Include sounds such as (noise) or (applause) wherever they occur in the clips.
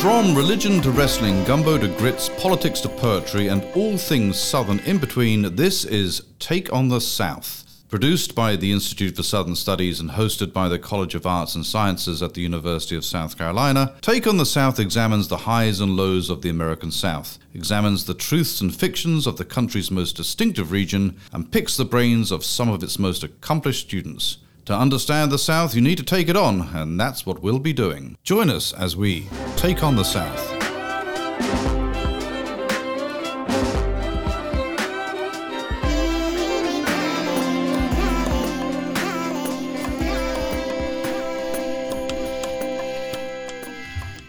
From religion to wrestling, gumbo to grits, politics to poetry, and all things southern in between, this is Take on the South. Produced by the Institute for Southern Studies and hosted by the College of Arts and Sciences at the University of South Carolina, Take on the South examines the highs and lows of the American South, examines the truths and fictions of the country's most distinctive region, and picks the brains of some of its most accomplished students. To understand the South, you need to take it on, and that's what we'll be doing. Join us as we take on the South.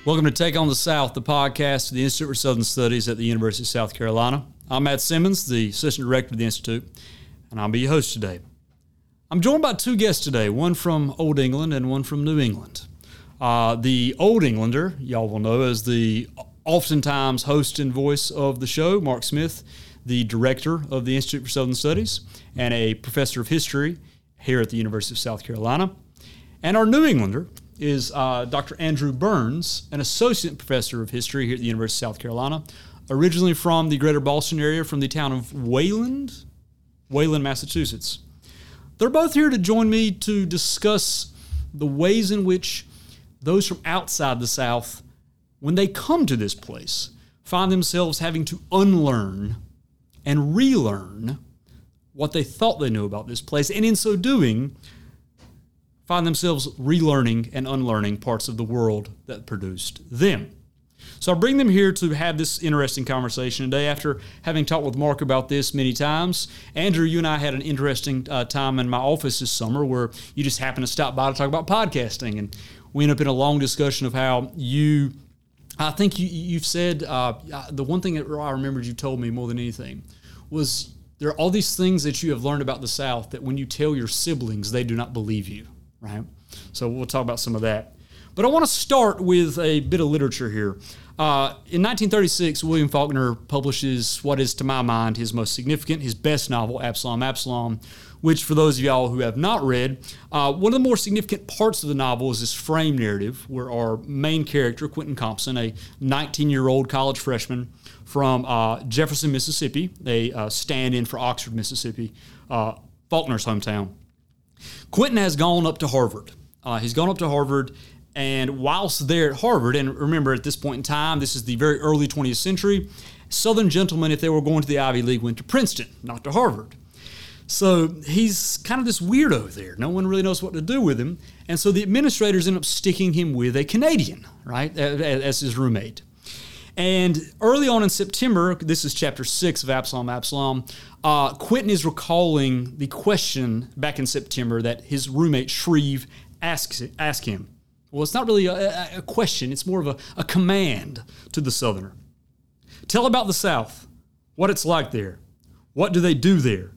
Welcome to Take on the South, the podcast of the Institute for Southern Studies at the University of South Carolina. I'm Matt Simmons, the Assistant Director of the Institute, and I'll be your host today. I'm joined by two guests today, one from Old England and one from New England. Uh, the Old Englander, y'all will know as the oftentimes host and voice of the show, Mark Smith, the Director of the Institute for Southern Studies and a Professor of History here at the University of South Carolina. And our New Englander, is uh, Dr. Andrew Burns, an associate professor of history here at the University of South Carolina, originally from the greater Boston area, from the town of Wayland, Wayland, Massachusetts. They're both here to join me to discuss the ways in which those from outside the South, when they come to this place, find themselves having to unlearn and relearn what they thought they knew about this place, and in so doing, find themselves relearning and unlearning parts of the world that produced them. So I bring them here to have this interesting conversation today after having talked with Mark about this many times. Andrew, you and I had an interesting uh, time in my office this summer where you just happened to stop by to talk about podcasting. And we end up in a long discussion of how you, I think you, you've said, uh, the one thing that I remembered you told me more than anything was there are all these things that you have learned about the South that when you tell your siblings, they do not believe you right? So we'll talk about some of that. But I want to start with a bit of literature here. Uh, in 1936, William Faulkner publishes what is, to my mind, his most significant, his best novel, Absalom, Absalom, which, for those of y'all who have not read, uh, one of the more significant parts of the novel is this frame narrative where our main character, Quentin Compson, a 19 year old college freshman from uh, Jefferson, Mississippi, a uh, stand in for Oxford, Mississippi, uh, Faulkner's hometown, Quentin has gone up to Harvard. He's gone up to Harvard, and whilst there at Harvard, and remember at this point in time, this is the very early 20th century, Southern gentlemen, if they were going to the Ivy League, went to Princeton, not to Harvard. So he's kind of this weirdo there. No one really knows what to do with him. And so the administrators end up sticking him with a Canadian, right, as his roommate. And early on in September, this is chapter six of Absalom, Absalom, uh, Quentin is recalling the question back in September that his roommate Shreve asks, asked him. Well, it's not really a, a question, it's more of a, a command to the Southerner. Tell about the South, what it's like there. What do they do there?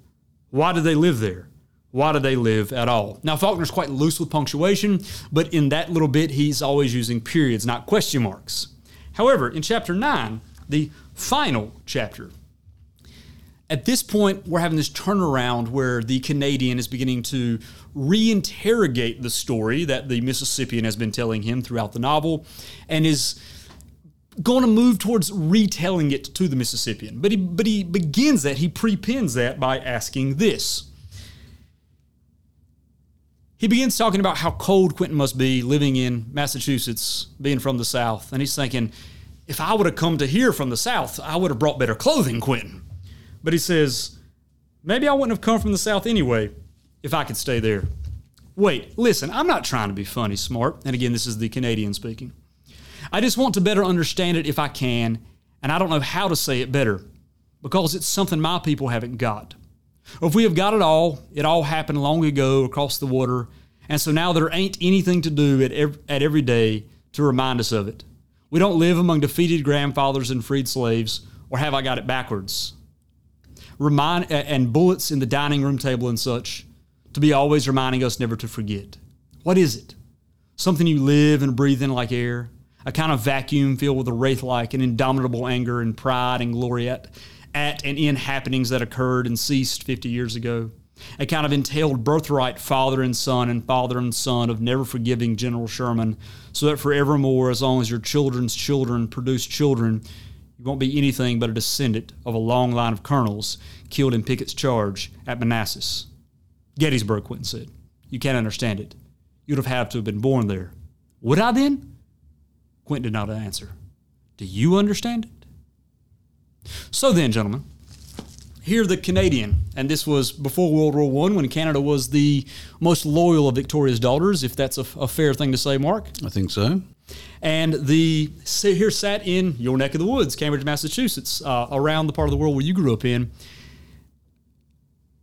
Why do they live there? Why do they live at all? Now, Faulkner's quite loose with punctuation, but in that little bit, he's always using periods, not question marks. However, in chapter 9, the final chapter, at this point, we're having this turnaround where the Canadian is beginning to reinterrogate the story that the Mississippian has been telling him throughout the novel and is going to move towards retelling it to the Mississippian. But he, but he begins that, he prepends that by asking this. He begins talking about how cold Quentin must be living in Massachusetts, being from the South. And he's thinking, if I would have come to here from the South, I would have brought better clothing, Quentin. But he says, maybe I wouldn't have come from the South anyway if I could stay there. Wait, listen, I'm not trying to be funny, smart. And again, this is the Canadian speaking. I just want to better understand it if I can, and I don't know how to say it better because it's something my people haven't got. If we have got it all, it all happened long ago across the water, and so now there ain't anything to do at every, at every day to remind us of it. We don't live among defeated grandfathers and freed slaves, or have I got it backwards? Remind and bullets in the dining room table and such to be always reminding us never to forget. What is it? Something you live and breathe in like air, a kind of vacuum filled with a wraith like and indomitable anger and pride and glory at, at and in happenings that occurred and ceased 50 years ago. a kind of entailed birthright father and son and father and son of never forgiving General Sherman, so that forevermore, as long as your children's children produce children, you won't be anything but a descendant of a long line of colonels killed in Pickett's charge at Manassas. Gettysburg, Quentin said. You can't understand it. You'd have had to have been born there. Would I then? Quentin did not answer. Do you understand it? So then, gentlemen, here the Canadian, and this was before World War One, when Canada was the most loyal of Victoria's daughters, if that's a, a fair thing to say, Mark. I think so. And the here sat in your neck of the woods, Cambridge, Massachusetts, uh, around the part of the world where you grew up in.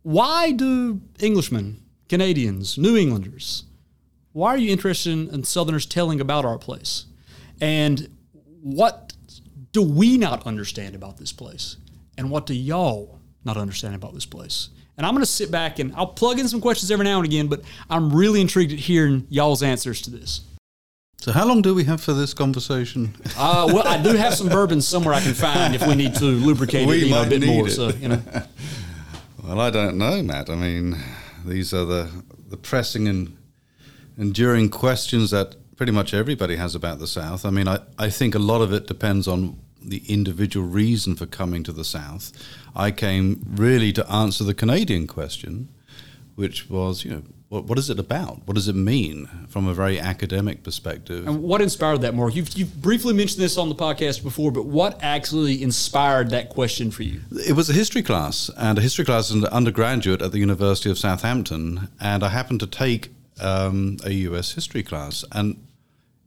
Why do Englishmen, Canadians, New Englanders, why are you interested in, in Southerners telling about our place? And what do we not understand about this place? And what do y'all not understand about this place? And I'm going to sit back and I'll plug in some questions every now and again, but I'm really intrigued at hearing y'all's answers to this. So, how long do we have for this conversation? Uh, well, I do have some bourbon somewhere I can find if we need to lubricate We it you know, a bit more. it. So, you know, (laughs) Well, I don't know, Matt. I mean, these are the, the pressing and enduring questions that pretty much everybody has about the South. I mean, I, I think a lot of it depends on the individual reason for coming to the South. I came really to answer the Canadian question, which was, you know, what, what is it about? What does it mean from a very academic perspective? and what inspired that, Mark? You've, you've briefly mentioned this on the podcast before, but what actually inspired that question for you? It was a history class, and a history class as an undergraduate at the University of Southampton, and I happened to take um, a US history class. And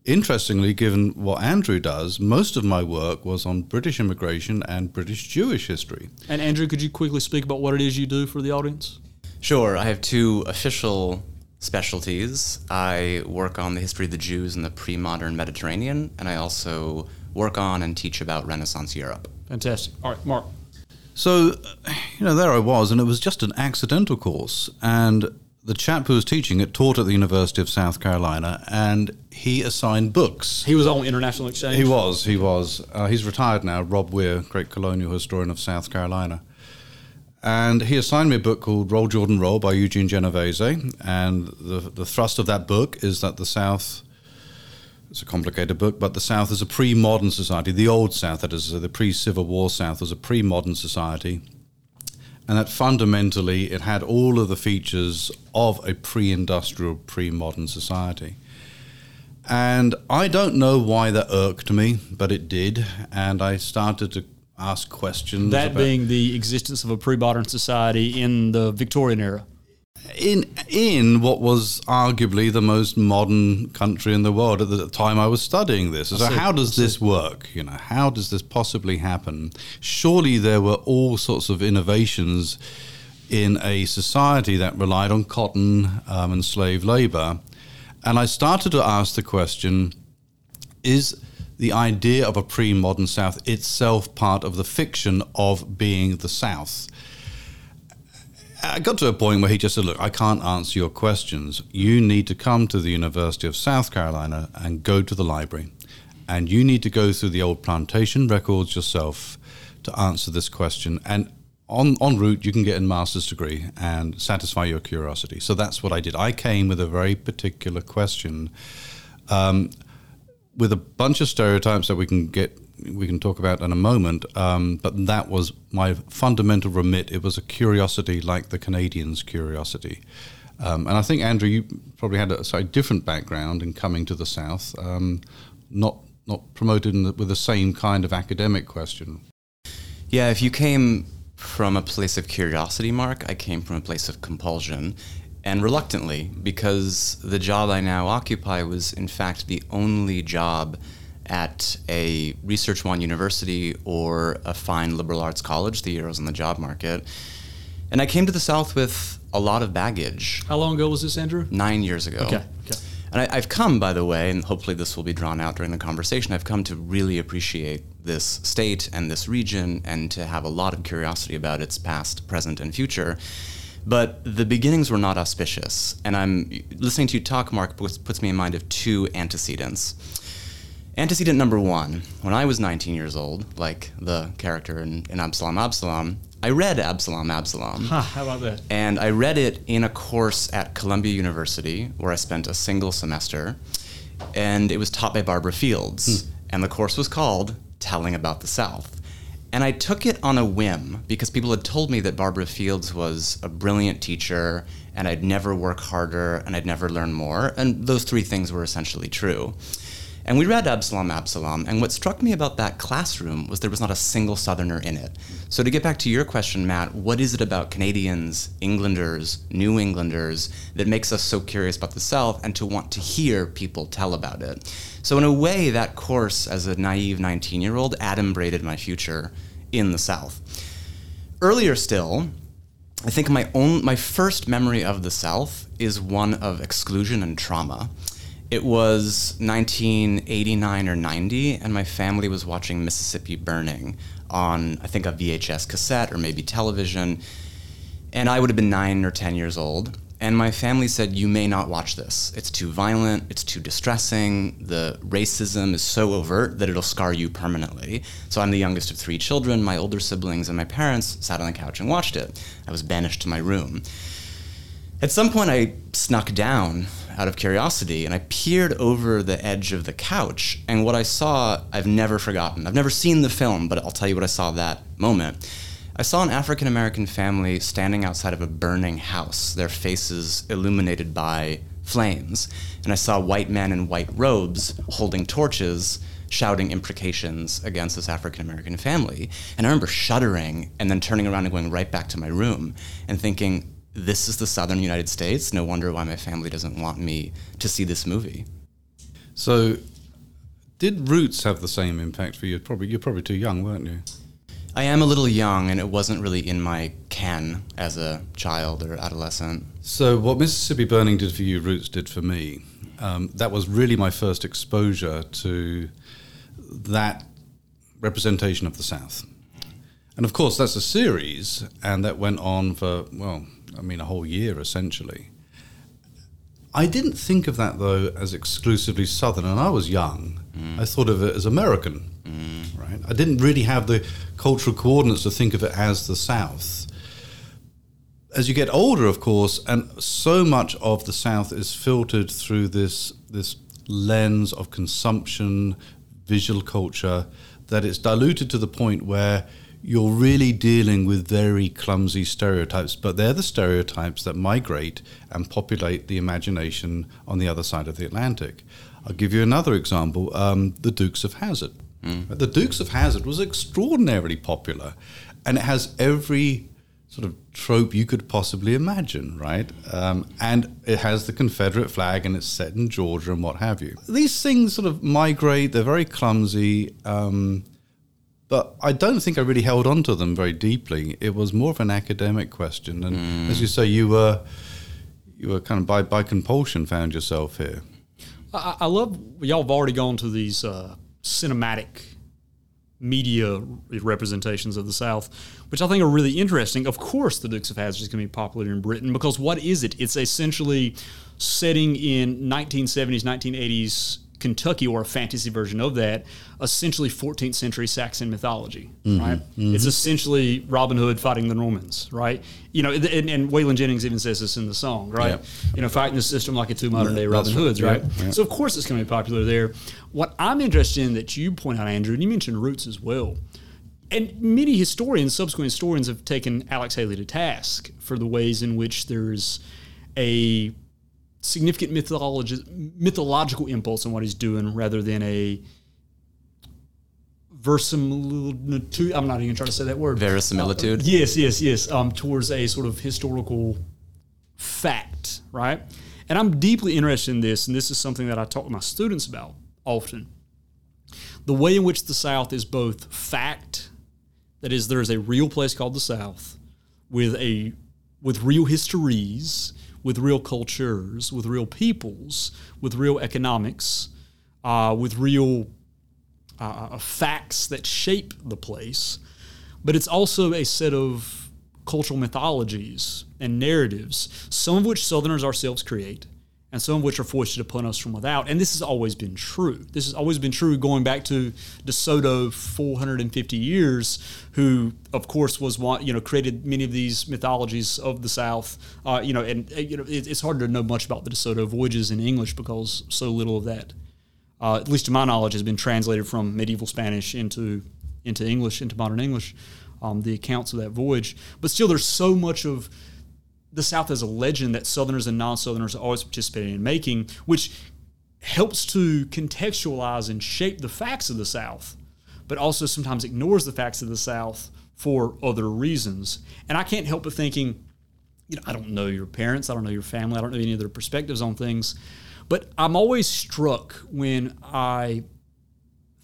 interestingly, given what Andrew does, most of my work was on British immigration and British Jewish history. And Andrew, could you quickly speak about what it is you do for the audience? Sure, I have two official specialties. I work on the history of the Jews in the pre modern Mediterranean, and I also work on and teach about Renaissance Europe. Fantastic. All right, Mark. So, you know, there I was, and it was just an accidental course. And the chap who was teaching it taught at the University of South Carolina, and he assigned books. He was on international exchange. He was. He was. Uh, he's retired now. Rob Weir, great colonial historian of South Carolina, and he assigned me a book called "Roll Jordan Roll" by Eugene Genovese. And the the thrust of that book is that the South. It's a complicated book, but the South is a pre-modern society. The old South, that is, the pre-Civil War South, was a pre-modern society, and that fundamentally it had all of the features of a pre-industrial, pre-modern society. And I don't know why that irked me, but it did. And I started to ask questions. That about- being the existence of a pre-modern society in the Victorian era. in in what was arguably the most modern country in the world at the time I was studying this. So how does this work? You know, how does this possibly happen? Surely there were all sorts of innovations in a society that relied on cotton um, and slave labor. And I started to ask the question is the idea of a pre modern South itself part of the fiction of being the South? I got to a point where he just said, Look, I can't answer your questions. You need to come to the University of South Carolina and go to the library. And you need to go through the old plantation records yourself to answer this question. And on, en route, you can get a master's degree and satisfy your curiosity. So that's what I did. I came with a very particular question um, with a bunch of stereotypes that we can get we can talk about in a moment. Um, but that was my fundamental remit. It was a curiosity, like the Canadians' curiosity. Um, and I think Andrew, you probably had a slightly different background in coming to the South, um, not not promoted the, with the same kind of academic question. Yeah, if you came from a place of curiosity, Mark, I came from a place of compulsion. And reluctantly, because the job I now occupy was, in fact, the only job at a Research One university or a fine liberal arts college. The year I was on the job market. And I came to the South with a lot of baggage How long ago was this, Andrew? nine years ago. Okay. Okay. And I, I've come, by the way, and hopefully this will be drawn out during the conversation, I've come to really appreciate this state and this region and to have a lot of curiosity about its past, present, and future. But the beginnings were not auspicious. And I'm listening to you talk, Mark, puts, me in mind of two antecedents. Antecedent number one when I was 19 years old, like the character in, in Absalom Absalom, I read Absalom, Absalom. Huh, how about that? And I read it in a course at Columbia University where I spent a single semester. And it was taught by Barbara Fields. Hmm. And the course was called Telling About the South. And I took it on a whim because people had told me that Barbara Fields was a brilliant teacher and I'd never work harder and I'd never learn more. And those three things were essentially true. And we read Absalom, Absalom, and what struck me about that classroom was there was not a single Southerner in it. So, to get back to your question, Matt, what is it about Canadians, Englanders, New Englanders that makes us so curious about the South and to want to hear people tell about it? So, in a way, that course, as a naive 19 year old, adumbrated my future in the South. Earlier still, I think my own my first memory of the South is one of exclusion and trauma. It was 1989 or 90, and my family was watching Mississippi Burning on, I think, a VHS cassette or maybe television. And I would have been nine or 10 years old. And my family said, You may not watch this. It's too violent, it's too distressing, the racism is so overt that it'll scar you permanently. So I'm the youngest of three children. My older siblings and my parents sat on the couch and watched it. I was banished to my room. At some point, I snuck down out of curiosity and I peered over the edge of the couch. And what I saw, I've never forgotten. I've never seen the film, but I'll tell you what I saw that moment. I saw an African American family standing outside of a burning house, their faces illuminated by flames. And I saw white men in white robes holding torches, shouting imprecations against this African American family. And I remember shuddering and then turning around and going right back to my room and thinking, this is the southern United States. No wonder why my family doesn't want me to see this movie. So, did Roots have the same impact for you? Probably you're probably too young, weren't you? I am a little young, and it wasn't really in my ken as a child or adolescent. So, what Mississippi Burning did for you, Roots did for me. Um, that was really my first exposure to that representation of the South. And of course, that's a series, and that went on for, well, I mean, a whole year essentially. I didn't think of that though as exclusively Southern, and I was young. Mm. I thought of it as American, mm. right? I didn't really have the cultural coordinates to think of it as the South. As you get older, of course, and so much of the South is filtered through this this lens of consumption, visual culture, that it's diluted to the point where you're really dealing with very clumsy stereotypes, but they're the stereotypes that migrate and populate the imagination on the other side of the Atlantic. I'll give you another example um, the Dukes of Hazzard. Mm. The Dukes of Hazzard was extraordinarily popular, and it has every sort of trope you could possibly imagine, right? Um, and it has the Confederate flag and it's set in Georgia and what have you. These things sort of migrate, they're very clumsy. Um, but I don't think I really held on to them very deeply. It was more of an academic question, and mm. as you say, you were you were kind of by by compulsion found yourself here. I, I love y'all have already gone to these uh, cinematic media representations of the South, which I think are really interesting. Of course, the Dukes of Hazzard is going to be popular in Britain because what is it? It's essentially setting in 1970s, 1980s Kentucky or a fantasy version of that, essentially 14th century Saxon mythology, mm-hmm, right? Mm-hmm. It's essentially Robin Hood fighting the Normans, right? You know, and, and Waylon Jennings even says this in the song, right? Yep. You know, fighting the system like a two modern day Robin Hoods, right? Yep, yep. So of course it's going to be popular there. What I'm interested in that you point out, Andrew, and you mentioned roots as well. And many historians, subsequent historians, have taken Alex Haley to task for the ways in which there's a significant mythological impulse in what he's doing rather than a verisimilitude. I'm not even trying to say that word. Verisimilitude. Uh, yes, yes, yes. Um, towards a sort of historical fact, right? And I'm deeply interested in this, and this is something that I talk to my students about often. The way in which the South is both fact, that is, there is a real place called the South, with a with real histories with real cultures, with real peoples, with real economics, uh, with real uh, uh, facts that shape the place. But it's also a set of cultural mythologies and narratives, some of which Southerners ourselves create, and some of which are foisted upon us from without. And this has always been true. This has always been true going back to DeSoto 450 years, who, of course, was one, you know, created many of these mythologies of the South. Uh, you know, and, uh, you know, it, it's hard to know much about the DeSoto voyages in English because so little of that, uh, at least to my knowledge, has been translated from medieval Spanish into, into English, into modern English, um, the accounts of that voyage. But still, there's so much of the South as a legend that Southerners and non-Southerners are always participating in making, which helps to contextualize and shape the facts of the South, but also sometimes ignores the facts of the South for other reasons. And I can't help but thinking, you know, I don't know your parents, I don't know your family, I don't know any of their perspectives on things, but I'm always struck when I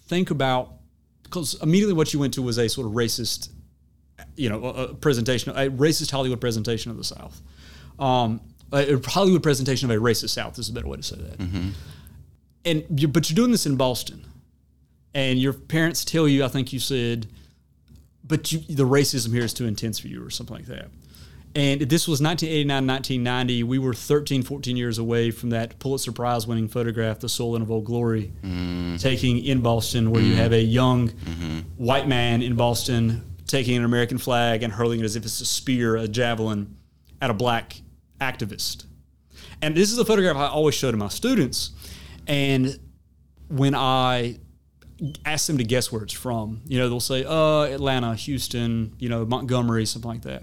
think about because immediately what you went to was a sort of racist you know, a presentation, a racist Hollywood presentation of the South. Um, a Hollywood presentation of a racist South is a better way to say that. Mm-hmm. And you're, but you're doing this in Boston, and your parents tell you, I think you said, but you, the racism here is too intense for you, or something like that. And this was 1989, 1990. We were 13, 14 years away from that Pulitzer Prize winning photograph, The Soiling of Old Glory, mm. taking in Boston, where mm. you have a young mm-hmm. white man in Boston taking an American flag and hurling it as if it's a spear, a javelin, at a black activist. And this is a photograph I always show to my students. And when I ask them to guess where it's from, you know, they'll say, uh, Atlanta, Houston, you know, Montgomery, something like that.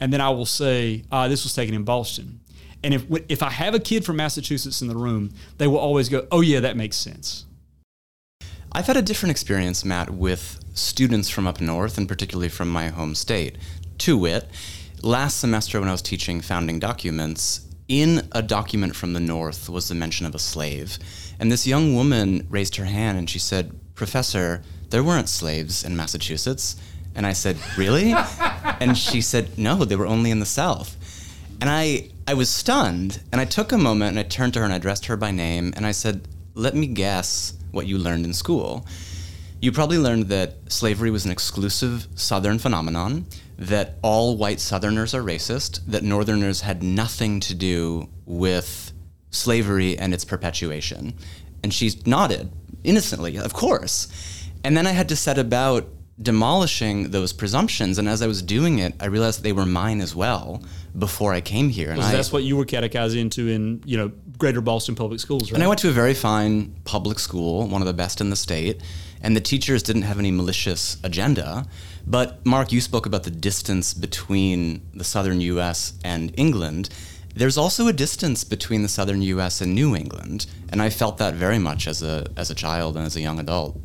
And then I will say, uh, this was taken in Boston. And if, if I have a kid from Massachusetts in the room, they will always go, oh, yeah, that makes sense. I've had a different experience, Matt, with students from up north, and particularly from my home state. To wit, last semester when I was teaching founding documents, in a document from the north was the mention of a slave. And this young woman raised her hand and she said, Professor, there weren't slaves in Massachusetts. And I said, Really? (laughs) and she said, No, they were only in the South. And I, I was stunned. And I took a moment and I turned to her and I addressed her by name. And I said, Let me guess what you learned in school. You probably learned that slavery was an exclusive Southern phenomenon, that all white Southerners are racist, that Northerners had nothing to do with slavery and its perpetuation. And she nodded innocently, of course. And then I had to set about demolishing those presumptions. And as I was doing it, I realized that they were mine as well before I came here. And I, that's what you were catechized into in, you know, Greater Boston Public Schools, right? And I went to a very fine public school, one of the best in the state, and the teachers didn't have any malicious agenda. But Mark, you spoke about the distance between the southern U.S. and England. There's also a distance between the southern U.S. and New England, and I felt that very much as a as a child and as a young adult.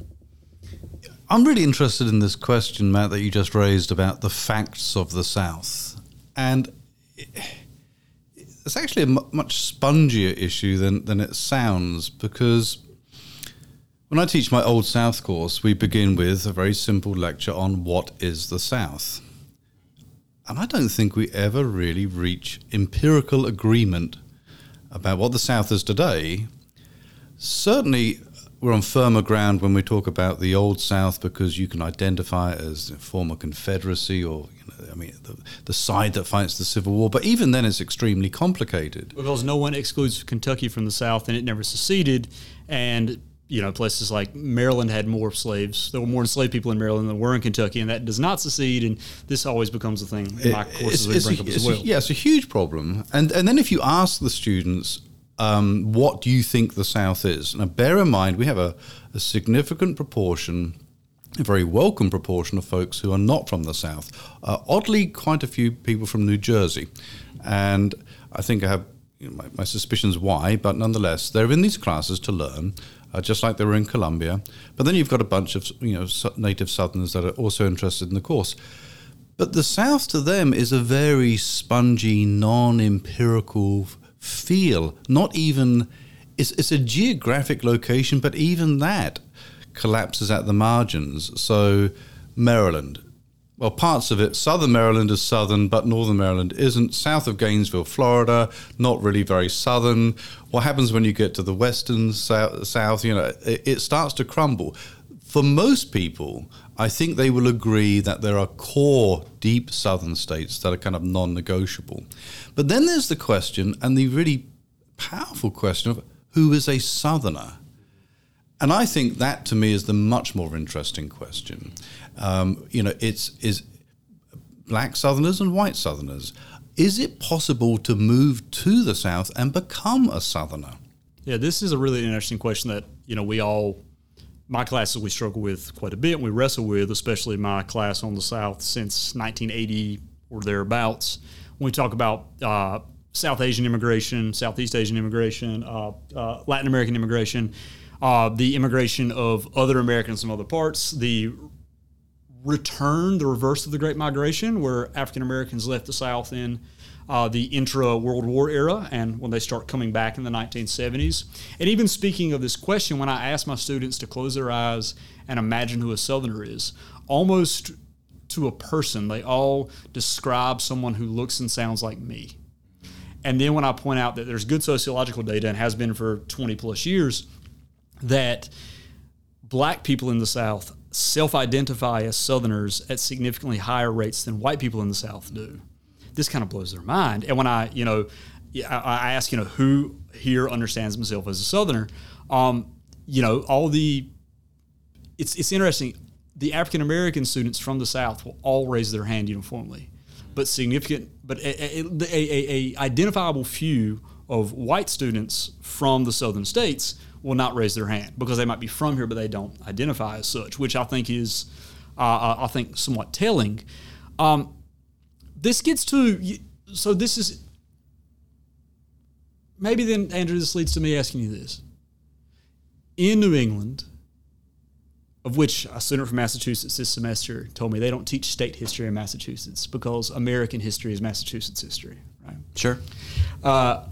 I'm really interested in this question, Matt, that you just raised about the facts of the South. And it's actually a much spongier issue than, than it sounds because when I teach my Old South course, we begin with a very simple lecture on what is the South. And I don't think we ever really reach empirical agreement about what the South is today. Certainly, we're on firmer ground when we talk about the old South because you can identify it as a former Confederacy or, you know, I mean, the, the side that fights the Civil War. But even then, it's extremely complicated. Because no one excludes Kentucky from the South and it never seceded. And you know, places like Maryland had more slaves. There were more enslaved people in Maryland than were in Kentucky, and that does not secede. And this always becomes a thing in my courses it's, it's, a, as well. A, yeah, it's a huge problem. And and then if you ask the students um, what do you think the South is? Now, bear in mind, we have a, a, significant proportion, a very welcome proportion of folks who are not from the South. Uh, oddly, quite a few people from New Jersey. And I think I have you know, my, my, suspicions why, but nonetheless, they're in these classes to learn. Uh, just like they were in Columbia. but then you've got a bunch of you know native Southerners that are also interested in the course. But the South to them is a very spongy, non-empirical feel, not even, it's, it's a geographic location, but even that collapses at the margins. So, Maryland, well, parts of it, southern Maryland is southern, but northern Maryland isn't. South of Gainesville, Florida, not really very southern. What happens when you get to the western south, south you know, it, it starts to crumble. For most people, I think they will agree that there are core, deep southern states that are kind of non negotiable. But then there's the question, and the really powerful question of who is a Southerner? And I think that to me is the much more interesting question. Um, you know, it's is black Southerners and white Southerners. Is it possible to move to the South and become a Southerner? Yeah, this is a really interesting question that you know we all, my classes we struggle with quite a bit. and We wrestle with, especially my class on the South since 1980 or thereabouts. When we talk about uh, South Asian immigration, Southeast Asian immigration, uh, uh, Latin American immigration, uh, the immigration of other Americans from other parts, the return, the reverse of the Great Migration, where African Americans left the South in uh, the intra World War era and when they start coming back in the 1970s. And even speaking of this question, when I ask my students to close their eyes and imagine who a Southerner is, almost to a person, they all describe someone who looks and sounds like me. And then when I point out that there's good sociological data and has been for 20 plus years, that black people in the South self identify as Southerners at significantly higher rates than white people in the South do. This kind of blows their mind. And when I, you know, I ask, you know, who here understands himself as a Southerner, um, you know, all the, it's, it's interesting. The African American students from the South will all raise their hand uniformly, but significant, but a, a, a, a identifiable few of white students from the southern states will not raise their hand because they might be from here, but they don't identify as such, which I think is, uh, uh I think, somewhat telling. Um, this gets to, so this is, maybe then, Andrew, this leads to me asking you this. In New England, of which a student from Massachusetts this semester told me they don't teach state history in Massachusetts because American history is Massachusetts history, right? Sure. Uh,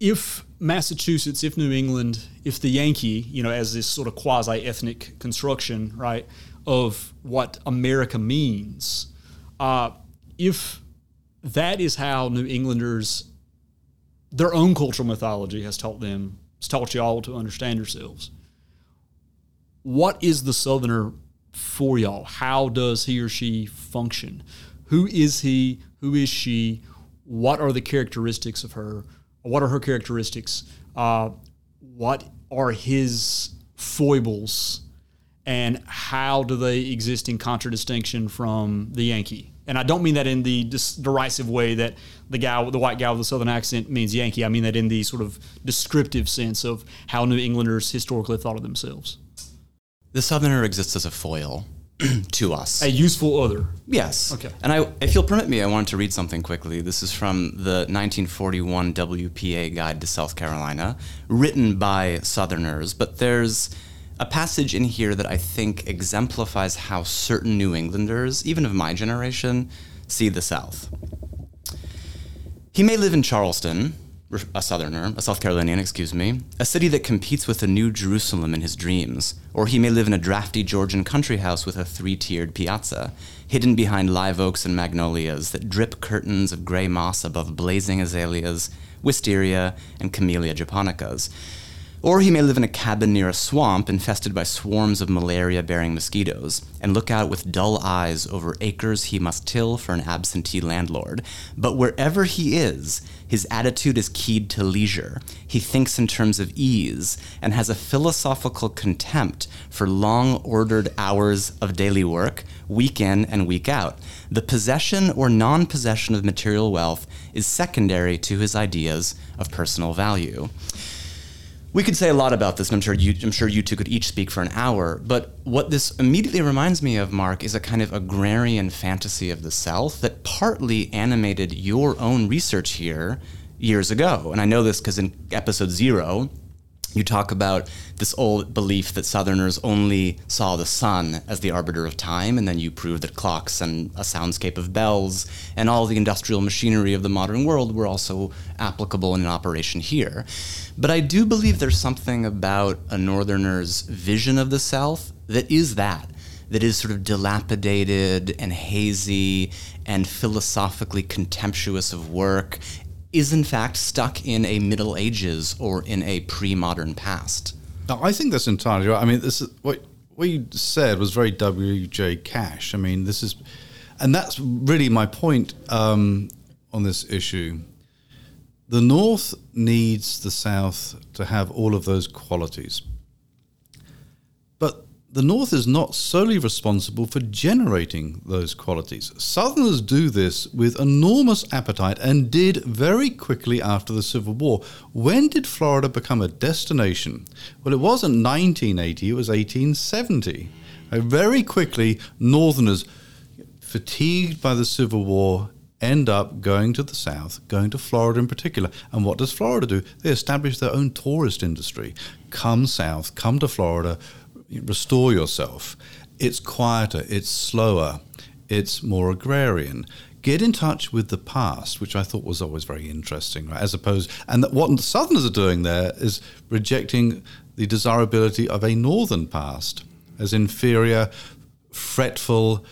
if Massachusetts, if New England, if the Yankee, you know, as this sort of quasi ethnic construction, right, of what America means, uh, if that is how New Englanders, their own cultural mythology has taught them, has taught you all to understand yourselves, what is the Southerner for y'all? How does he or she function? Who is he? Who is she? What are the characteristics of her? What are her characteristics? Uh, what are his foibles? And how do they exist in contradistinction from the Yankee? And I don't mean that in the derisive way that the guy, the white guy with the southern accent means Yankee. I mean that in the sort of descriptive sense of how New Englanders historically thought of themselves. The Southerner exists as a foil (clears throat) to us. A useful other. Yes. Okay. And I, if you'll permit me, I wanted to read something quickly. This is from the 1941 WPA Guide to South Carolina, written by Southerners, but there's a passage in here that I think exemplifies how certain New Englanders, even of my generation, see the South. He may live in Charleston, a Southerner, a South Carolinian, excuse me, a city that competes with the New Jerusalem in his dreams, or he may live in a drafty Georgian country house with a three tiered piazza, hidden behind live oaks and magnolias that drip curtains of gray moss above blazing azaleas, wisteria, and camellia japonicas. Or he may live in a cabin near a swamp infested by swarms of malaria bearing mosquitoes, and look out with dull eyes over acres he must till for an absentee landlord. But wherever he is, his attitude is keyed to leisure. He thinks in terms of ease, and has a philosophical contempt for long ordered hours of daily work, week in and week out. The possession or non possession of material wealth is secondary to his ideas of personal value. We could say a lot about this, and I'm sure you, I'm sure you two could each speak for an hour. But what this immediately reminds me of, Mark, is a kind of agrarian fantasy of the South that partly animated your own research here years ago. And I know this because in episode zero, you talk about this old belief that Southerners only saw the sun as the arbiter of time, and then you prove that clocks and a soundscape of bells and all the industrial machinery of the modern world were also applicable and in operation here. But I do believe there's something about a Northerner's vision of the South that is that. That is sort of dilapidated and hazy and philosophically contemptuous of work is in fact stuck in a Middle Ages or in a pre-modern past. No, I think that's entirely right. I mean, this is what what you said was very W.J. Cash. I mean, this is, and that's really my point um, on this issue. the North needs the South to have all of those qualities. The North is not solely responsible for generating those qualities. Southerners do this with enormous appetite and did very quickly after the Civil War. When did Florida become a destination? Well, it wasn't 1980, it was 1870. Uh, very quickly, Northerners, fatigued by the Civil War, end up going to the south, going to Florida in particular. And what does Florida do? They establish their own tourist industry. Come south, come to Florida, restore yourself. It's quieter, it's slower, it's more agrarian. Get in touch with the past, which I thought was always very interesting, right? As opposed, and what the Southerners are doing there is rejecting the desirability of a Northern past as inferior, fretful,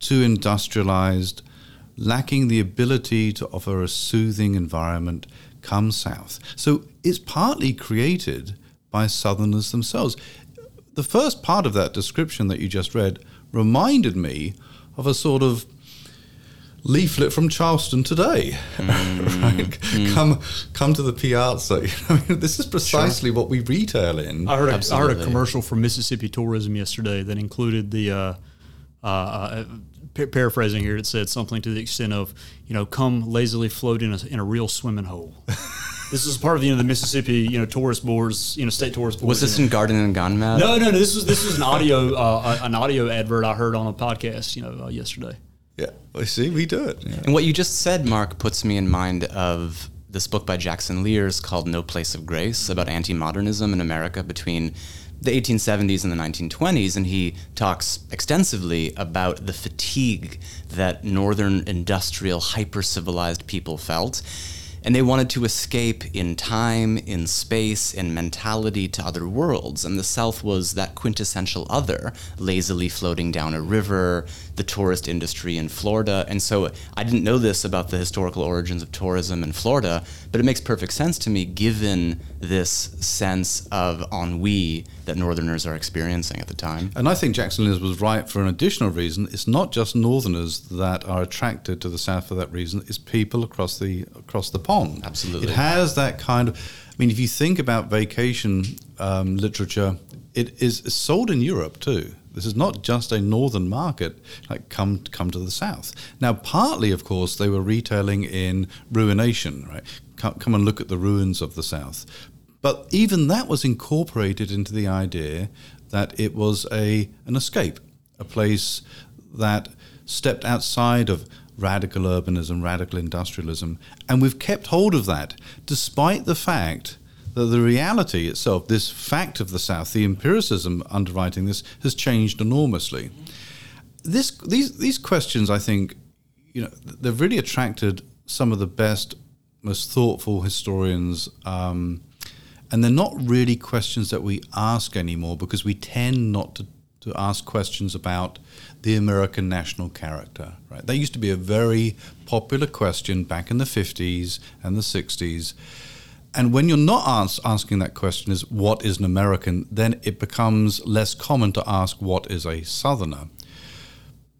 too industrialized, lacking the ability to offer a soothing environment, come south. So it's partly created by Southerners themselves. The first part of that description that you just read reminded me of a sort of leaflet from Charleston today. Mm. (laughs) right? mm. Come, come to the piazza. (laughs) I mean, this is precisely sure. what we retail in. I heard, a, I heard a commercial from Mississippi Tourism yesterday that included the. Uh, uh, uh paraphrasing here, it said something to the extent of, you know, come lazily float in a, in a real swimming hole. (laughs) this is part of you know the Mississippi you know tourist boards you know state tourist boards. Was this in Garden and Gun Mad? No, no, no. This was this was an audio uh, an audio advert I heard on a podcast you know uh, yesterday. Yeah, well, see, we do it. Yeah. And what you just said, Mark, puts me in mind of this book by Jackson Lears called No Place of Grace about anti-modernism in America between the 1870s and the 1920s, and he talks extensively about the fatigue that northern industrial, hyper civilized people felt and they wanted to escape in time, in space, in mentality to other worlds. And the South was that quintessential other, lazily floating down a river, the tourist industry in Florida. And so I didn't know this about the historical origins of tourism in Florida, but it makes perfect sense to me given this sense of ennui that Northerners are experiencing at the time. And I think Jackson Lears was right for an additional reason. It's not just Northerners that are attracted to the South for that reason, it's people across the across the pond. Absolutely. It has that kind of. I mean, if you think about vacation um, literature, it is sold in Europe too. This is not just a northern market. Like come come to the south. Now, partly, of course, they were retailing in ruination. Right, come, come and look at the ruins of the south. But even that was incorporated into the idea that it was a an escape, a place that stepped outside of radical urbanism, radical industrialism, and we've kept hold of that despite the fact that the reality itself, this fact of the South, the empiricism underwriting this, has changed enormously. This, these, these questions, I think, you know, they've really attracted some of the best, most thoughtful historians um, and they're not really questions that we ask anymore because we tend not to, to ask questions about the American national character. Right? That used to be a very popular question back in the 50s and the 60s. And when you're not ask, asking that question is what is an American, then it becomes less common to ask what is a Southerner.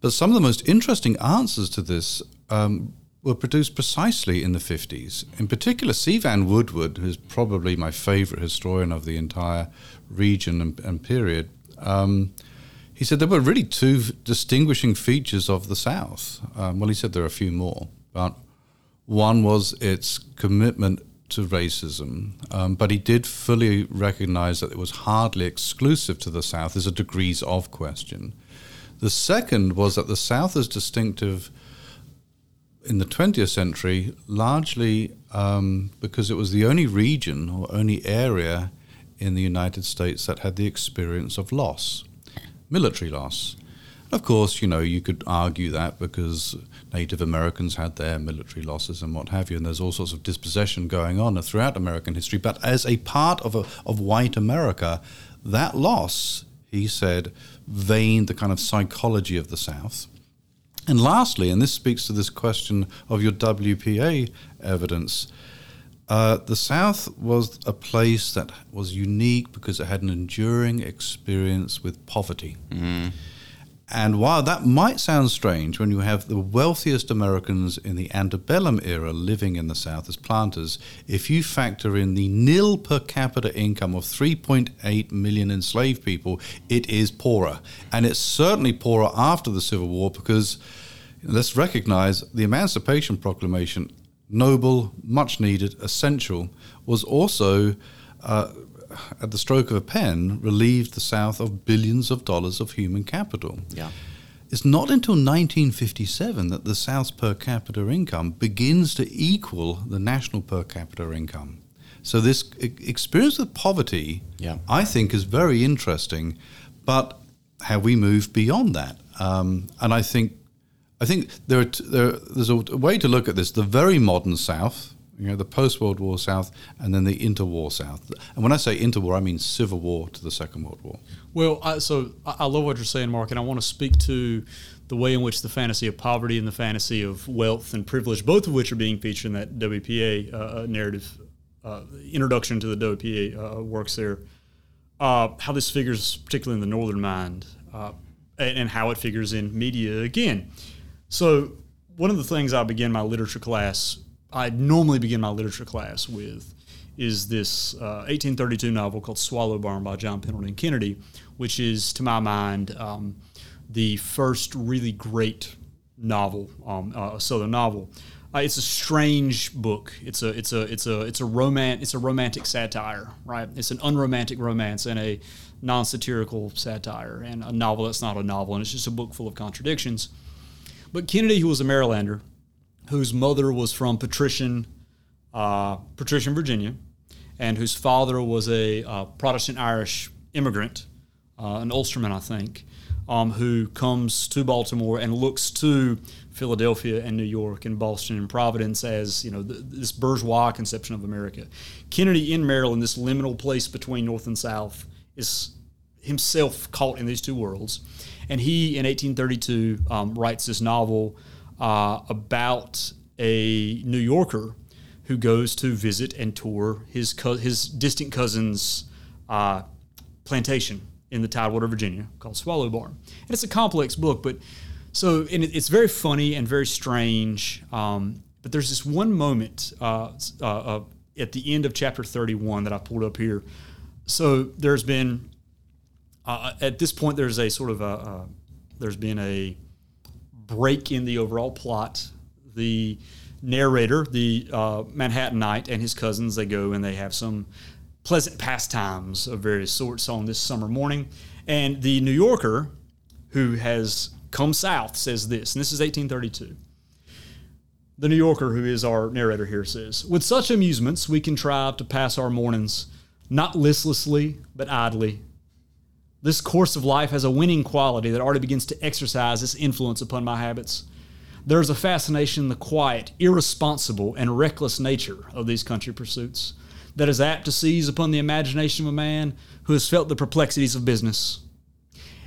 But some of the most interesting answers to this um, were produced precisely in the 50s. In particular, C. Vann Woodward, who's probably my favorite historian of the entire region and, and period, um, he said there were really two distinguishing features of the South. Um, well, he said there are a few more, but one was its commitment to racism, um, but he did fully recognize that it was hardly exclusive to the South as a degrees of question. The second was that the South is distinctive in the 20th century, largely um, because it was the only region or only area in the United States that had the experience of loss, military loss. Of course, you know, you could argue that because Native Americans had their military losses and what have you, and there's all sorts of dispossession going on throughout American history. But as a part of, a, of white America, that loss, he said, veined the kind of psychology of the South and lastly, and this speaks to this question of your WPA evidence, uh, the South was a place that was unique because it had an enduring experience with poverty. Mm. And while that might sound strange when you have the wealthiest Americans in the antebellum era living in the South as planters, if you factor in the nil per capita income of 3.8 million enslaved people, it is poorer. And it's certainly poorer after the Civil War because let's recognize the Emancipation Proclamation, noble, much needed, essential, was also. Uh, at the stroke of a pen, relieved the South of billions of dollars of human capital. Yeah. It's not until 1957 that the South's per capita income begins to equal the national per capita income. So this experience with poverty, yeah. I think, is very interesting. But have we moved beyond that? Um, and I think, I think there, t- there there's a way to look at this. The very modern South, you know, the post World War South and then the interwar South. And when I say interwar, I mean Civil War to the Second World War. Well, I, so I love what you're saying, Mark, and I want to speak to the way in which the fantasy of poverty and the fantasy of wealth and privilege, both of which are being featured in that WPA uh, uh, narrative uh, introduction to the WPA uh, works there, uh, how this figures, particularly in the Northern mind, uh, and how it figures in media again. So, one of the things I begin my literature class I normally begin my literature class with is this uh, 1832 novel called Swallow Barn by John Pendleton Kennedy, which is, to my mind, um, the first really great novel, um, uh, a Southern novel. Uh, it's a strange book. It's a it's a it's a it's a romance. It's a romantic satire, right? It's an unromantic romance and a non-satirical satire, and a novel that's not a novel, and it's just a book full of contradictions. But Kennedy, who was a Marylander, whose mother was from patrician, uh, patrician Virginia, and whose father was a uh, Protestant Irish immigrant, uh, an Ulsterman, I think, um, who comes to Baltimore and looks to Philadelphia and New York and Boston and Providence as you know th- this bourgeois conception of America. Kennedy in Maryland, this liminal place between North and South, is himself caught in these two worlds, and he in 1832 um, writes this novel uh, about a New Yorker who goes to visit and tour his co- his distant cousin's uh, plantation in the Tidewater, Virginia, called Swallow Barn. And it's a complex book, but so and it, it's very funny and very strange. Um, but there's this one moment uh, uh, uh at the end of chapter 31 that I pulled up here. So there's been uh, at this point there's a sort of a there's been a break in the overall plot. The narrator, the uh, Manhattanite, and his cousins, they go and they have some pleasant pastimes of various sorts on this summer morning. And the New Yorker, who has come south, says this, and this is 1832. The New Yorker, who is our narrator here, says, With such amusements, we contrive to pass our mornings, not listlessly, but idly, this course of life has a winning quality that already begins to exercise its influence upon my habits. There is a fascination in the quiet, irresponsible, and reckless nature of these country pursuits that is apt to seize upon the imagination of a man who has felt the perplexities of business.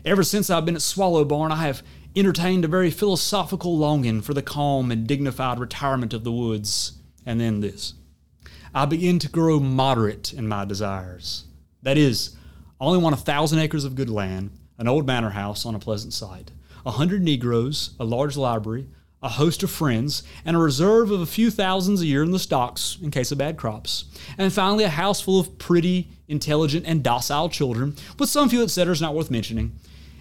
Ever since I've been at Swallow Barn, I have entertained a very philosophical longing for the calm and dignified retirement of the woods. And then this I begin to grow moderate in my desires. That is, I only want a thousand acres of good land, an old manor house on a pleasant site, a hundred Negroes, a large library, a host of friends, and a reserve of a few thousands a year in the stocks in case of bad crops. And finally, a house full of pretty, intelligent, and docile children, with some few etceteras not worth mentioning.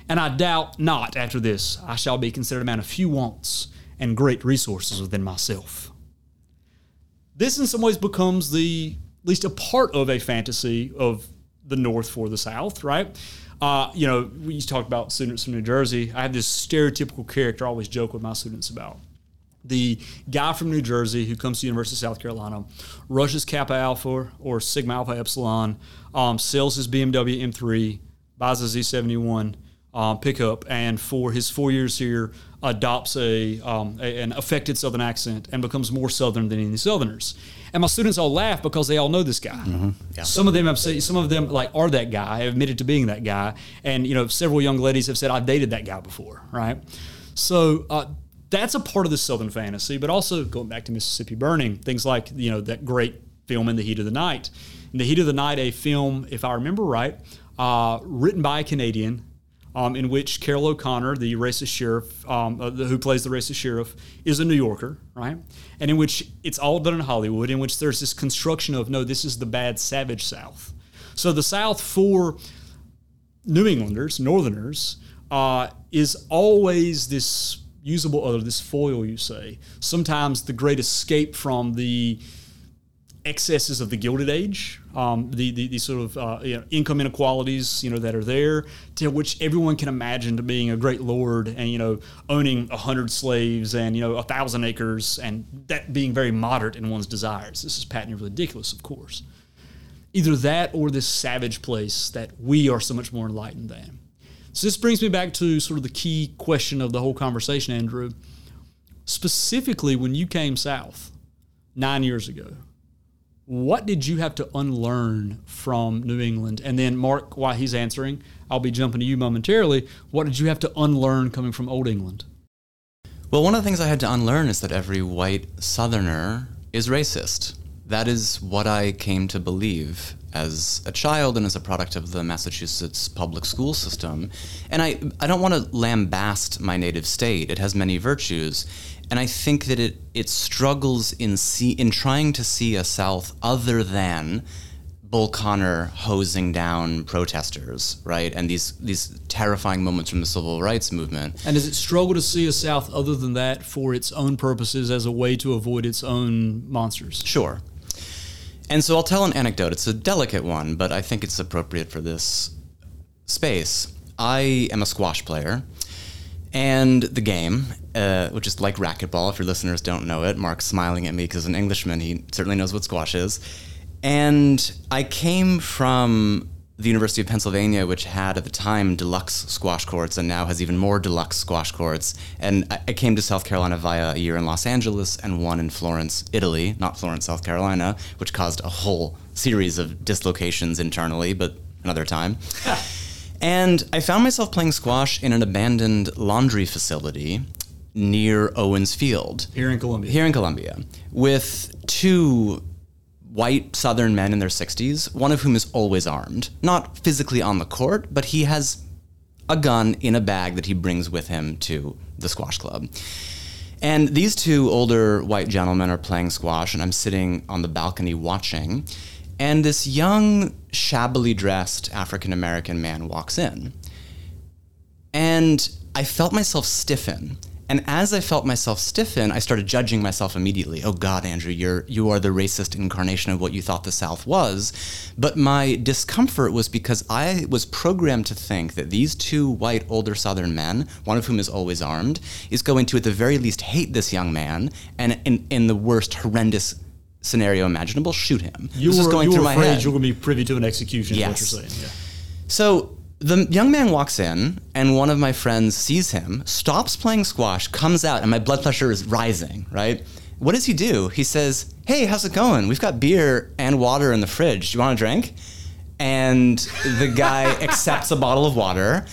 And I doubt not after this I shall be considered a man of few wants and great resources within myself. This, in some ways, becomes the at least a part of a fantasy of the North for the South, right? Uh, you know, we talked about students from New Jersey. I have this stereotypical character I always joke with my students about. The guy from New Jersey who comes to the University of South Carolina, rushes Kappa Alpha or Sigma Alpha Epsilon, um, sells his BMW M3, buys a Z71 um, pickup, and for his four years here, adopts a, um, a, an affected Southern accent and becomes more Southern than any Southerners. And my students all laugh because they all know this guy. Mm-hmm. Yeah. Some of them have said, some of them like are that guy, have admitted to being that guy, and you know several young ladies have said I've dated that guy before, right? So. Uh, that's a part of the Southern fantasy, but also going back to Mississippi Burning, things like you know that great film In the Heat of the Night. In the Heat of the Night, a film, if I remember right, uh, written by a Canadian, um, in which Carroll O'Connor, the racist sheriff, um, uh, the, who plays the racist sheriff, is a New Yorker, right? And in which it's all done in Hollywood, in which there's this construction of no, this is the bad savage South. So the South for New Englanders, Northerners, uh, is always this usable other, this foil, you say. Sometimes the great escape from the excesses of the Gilded Age, um, the, the, the sort of uh, you know, income inequalities you know that are there, to which everyone can imagine to being a great lord and you know owning a hundred slaves and you know a thousand acres and that being very moderate in one's desires. This is patently ridiculous, of course. Either that or this savage place that we are so much more enlightened than. So this brings me back to sort of the key question of the whole conversation, Andrew. Specifically, when you came south nine years ago, what did you have to unlearn from New England? And then, Mark, while he's answering, I'll be jumping to you momentarily. What did you have to unlearn coming from Old England? Well, one of the things I had to unlearn is that every white Southerner is racist. That is what I came to believe as a child and as a product of the Massachusetts public school system. And I, I don't want to lambaste my native state. It has many virtues. And I think that it, it struggles in, see, in trying to see a South other than Bull Connor hosing down protesters, right? And these these terrifying moments from the civil rights movement. And does it struggle to see a South other than that for its own purposes as a way to avoid its own monsters? Sure. And so I'll tell an anecdote. It's a delicate one, but I think it's appropriate for this space. I am a squash player, and the game, uh, which is like racquetball, if your listeners don't know it, Mark's smiling at me because an Englishman, he certainly knows what squash is. And I came from the University of Pennsylvania, which had at the time deluxe squash courts and now has even more deluxe squash courts. And I, came to South Carolina via a year in Los Angeles and one in Florence, Italy, not Florence, South Carolina, which caused a whole series of dislocations internally, but another time. (laughs) and I found myself playing squash in an abandoned laundry facility near Owens Field. Here in Columbia. Here in Columbia. With two white Southern men in their 60s, one of whom is always armed. Not physically on the court, but he has a gun in a bag that he brings with him to the squash club. And these two older white gentlemen are playing squash, and I'm sitting on the balcony watching. And this young, shabbily dressed African American man walks in. And I felt myself stiffen and as I felt myself stiffen, I started judging myself immediately. Oh God, Andrew, you're you are the racist incarnation of what you thought the South was. But my discomfort was because I was programmed to think that these two white older Southern men, one of whom is always armed, is going to at the very least hate this young man and in, in the worst horrendous scenario imaginable, shoot him. You this were, going you through my head. You're going to be privy to an execution. Yes. Is what you're saying. Yeah. So the young man walks in, and one of my friends sees him, stops playing squash, comes out, and my blood pressure is rising, right? What does he do? He says, Hey, how's it going? We've got beer and water in the fridge. Do you want a drink? And the guy (laughs) accepts a bottle of water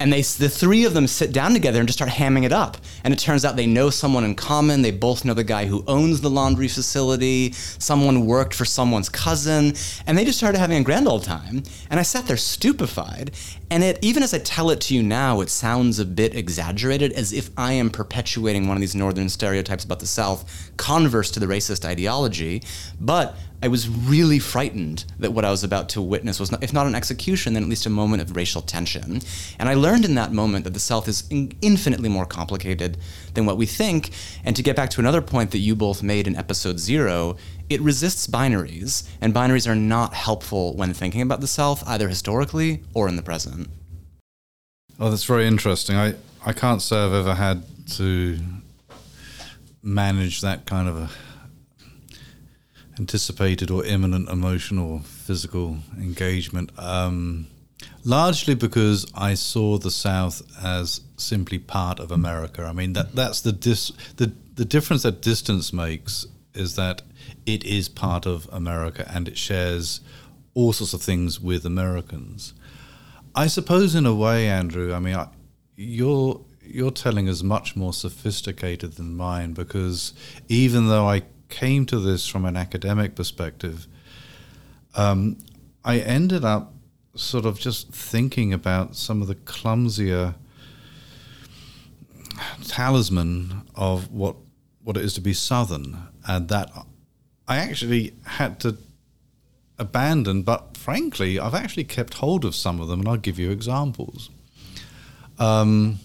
and they the three of them sit down together and just start hamming it up. And it turns out they know someone in common. They both know the guy who owns the laundry facility. Someone worked for someone's cousin. And they just started having a grand old time. And i sat there stupefied. And it even as i tell it to you now it sounds a bit exaggerated as if i am perpetuating one of these northern stereotypes about the south converse to the racist ideology. But I was really frightened that what I was about to witness was, not, if not an execution, then at least a moment of racial tension. And I learned in that moment that the South is in- infinitely more complicated than what we think. And to get back to another point that you both made in episode zero, it resists binaries, and binaries are not helpful when thinking about the South, either historically or in the present. Oh, that's very interesting. I, I can't say I've ever had to manage that kind of a anticipated or imminent emotional physical engagement. Um, largely because I saw the South as simply part of America. I mean that that's the dis, the the difference that distance makes is that it is part of America and it shares all sorts of things with Americans. I suppose in a way, Andrew. I mean, I, you're telling is much more sophisticated than mine because even though I came to this from an academic perspective, um, I ended up sort of just thinking about some of the clumsier talisman of what what it is to be southern, and that I actually had to abandon. But frankly, I've actually kept hold of some of them, and I'll give you examples. Um,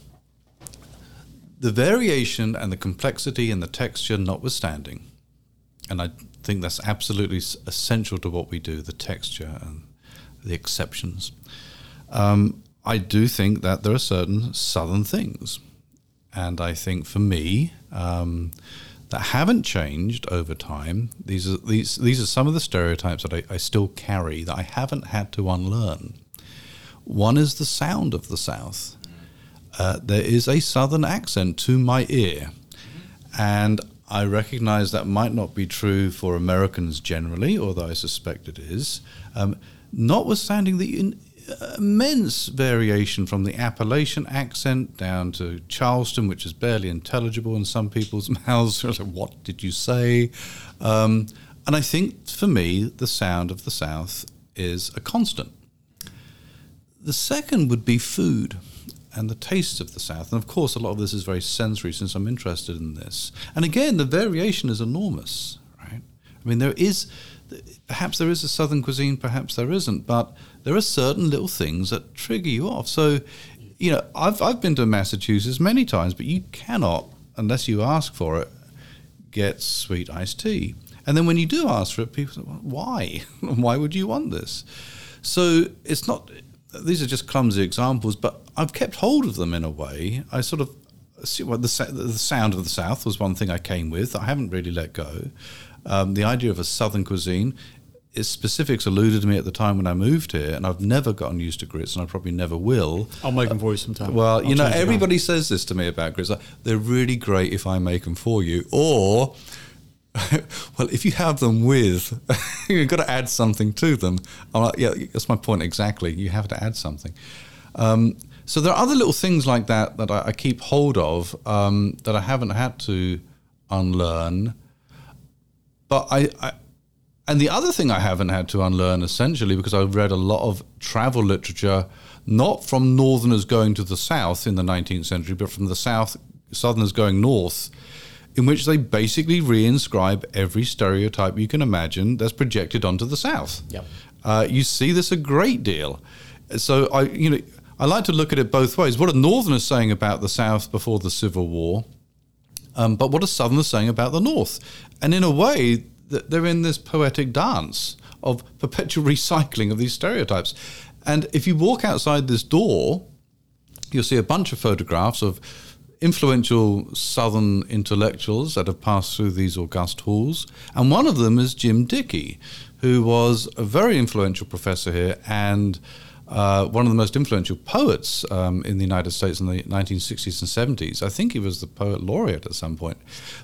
the variation and the complexity and the texture notwithstanding, and I think that's absolutely essential to what we do the texture and the exceptions. Um, I do think that there are certain southern things. And I think for me, um, that haven't changed over time. These are these these are some of the stereotypes that I, I, still carry that I haven't had to unlearn. One is the sound of the South. Uh, there is a Southern accent to my ear, and I recognize that might not be true for Americans generally, although I suspect it is. Um, notwithstanding the uh, immense variation from the Appalachian accent down to Charleston, which is barely intelligible in some people's (laughs) mouths. what did you say? Um, and I think for me, the sound of the South is a constant. The second would be food and the tastes of the South. And of course, a lot of this is very sensory since I'm interested in this. And again, the variation is enormous, right? I mean, there is, perhaps there is a Southern cuisine, perhaps there isn't, but there are certain little things that trigger you off. So, you know, I've, I've been to Massachusetts many times, but you cannot, unless you ask for it, get sweet iced tea. And then when you do ask for it, people say, well, why? (laughs) why would you want this? So it's not, these are just clumsy examples, but I've kept hold of them in a way. I sort of, well, the, the sound of the South was one thing I came with. I haven't really let go. Um, the idea of a Southern cuisine its specifics eluded me at the time when I moved here, and I've never gotten used to grits, and I probably never will. I'll make them for you sometime. Well, I'll you know, everybody says this to me about grits. Like, They're really great if I make them for you, or (laughs) well, if you have them with, (laughs) you've got to add something to them. Like, yeah, that's my point exactly. You have to add something. Um, so there are other little things like that that I, I keep hold of um, that I haven't had to unlearn. But I, I and the other thing I haven't had to unlearn, essentially, because I've read a lot of travel literature, not from Northerners going to the South in the 19th century, but from the South, Southerners going north, in which they basically reinscribe every stereotype you can imagine that's projected onto the South. Yep. Uh, you see this a great deal. So I, you know, I like to look at it both ways. What are Northerners saying about the South before the Civil War? Um, but what are Southerners saying about the North? And in a way, they're in this poetic dance of perpetual (laughs) recycling of these stereotypes. And if you walk outside this door, you'll see a bunch of photographs of influential Southern intellectuals that have passed through these august halls. And one of them is Jim Dickey, who was a very influential professor here and uh, one of the most influential poets um, in the United States in the 1960s and 70s. I think he was the poet laureate at some point.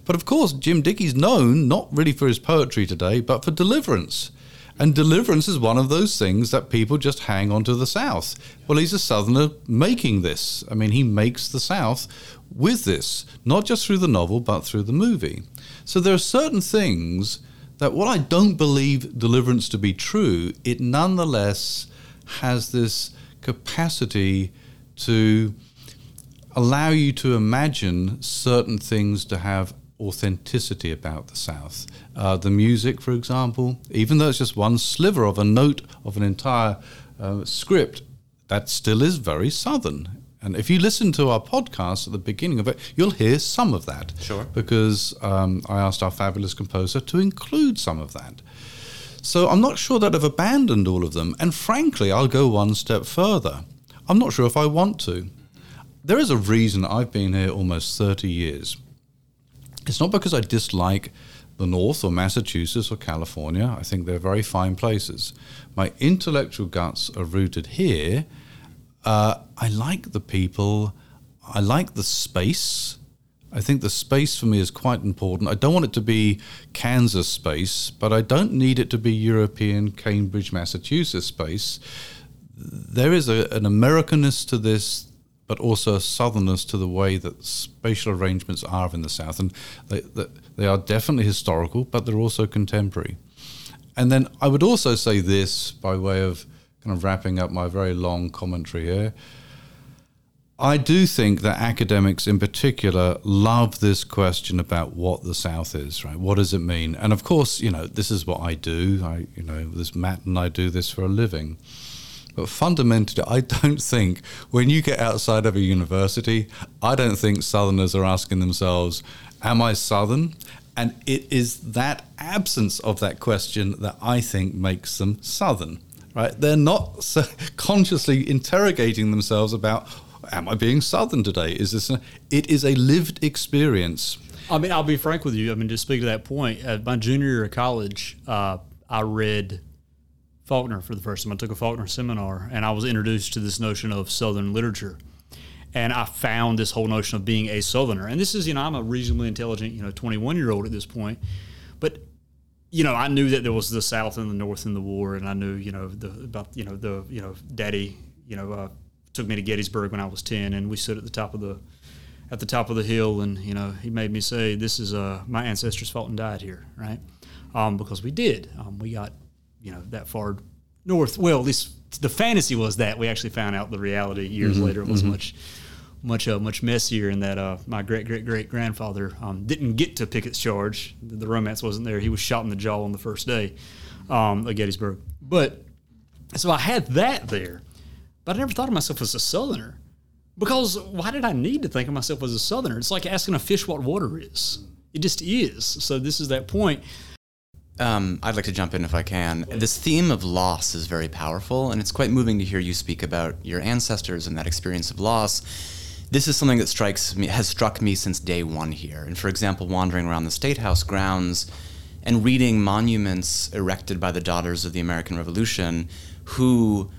But of course, Jim Dickey's known not really for his poetry today, but for deliverance. And deliverance is one of those things that people just hang on to the South. Well, he's a Southerner making this. I mean, he makes the South with this, not just through the novel, but through the movie. So there are certain things that, while I don't believe deliverance to be true, it nonetheless has this capacity to allow you to imagine certain things to have authenticity about the South. Uh, the music, for example, even though it's just one sliver of a note of an entire uh, script, that still is very Southern. And if you listen to our podcast at the beginning of it, you'll hear some of that. Sure. Because um, I asked our fabulous composer to include some of that. So I'm not sure that I've abandoned all of them. And frankly, I'll go one step further. I'm not sure if I want to. There is a reason I've been here almost 30 years. It's not because I dislike the North or Massachusetts or California. I think they're very fine places. My intellectual guts are rooted here. Uh, I like the people. I like the space. I think the space for me is quite important. I don't want it to be Kansas space, but I don't need it to be European, Cambridge, Massachusetts space. There is a, an Americanness to this, but also a southernness to the way that spatial arrangements are in the South. And they, they are definitely historical, but they're also contemporary. And then I would also say this by way of kind of wrapping up my very long commentary here. I do think that academics in particular love this question about what the South is, right? What does it mean? And of course, you know, this is what I do. I, you know, this Matt and I do this for a living. But fundamentally, I don't think when you get outside of a university, I don't think Southerners are asking themselves, Am I Southern? And it is that absence of that question that I think makes them Southern, right? They're not so (laughs) consciously interrogating themselves about am I being Southern today? Is this? It is a lived experience. I mean, I'll be frank with you. I mean, to speak to that point, at my junior year of college, uh, I read Faulkner for the first time. I took a Faulkner seminar, and I was introduced to this notion of Southern literature. And I found this whole notion of being a Southerner. And this is, you know, I'm a reasonably intelligent, you know, 21 year old at this point, but you know, I knew that there was the South and the North in the war, and I knew, you know, the about, you know, the, you know, Daddy, you know, uh, took me to Gettysburg when I was 10 and we stood at the top of the at the top of the hill and you know he made me say this is uh, my ancestors fought and died here right? Um, because we did. Um, we got you know that far north. Well at least the fantasy was that we actually found out the reality years mm-hmm, later. It was mm-hmm. much much uh, much messier in that uh, my great great great grandfather um, didn't get to Pickett's charge the, the, romance wasn't there he was shot in the jaw on the first day um, at Gettysburg but so I had that there but I never thought of myself as a Southerner. Because why did I need to think of myself as a Southerner? It's like asking a fish what water is. It just is. So this is that point. Um, I'd like to jump in if I can. This theme of loss is very powerful, and it's quite moving to hear you speak about your ancestors and that experience of loss. This is something that strikes me, has struck me since day one here. And for example, wandering around the State House grounds and reading monuments erected by the daughters of the American Revolution who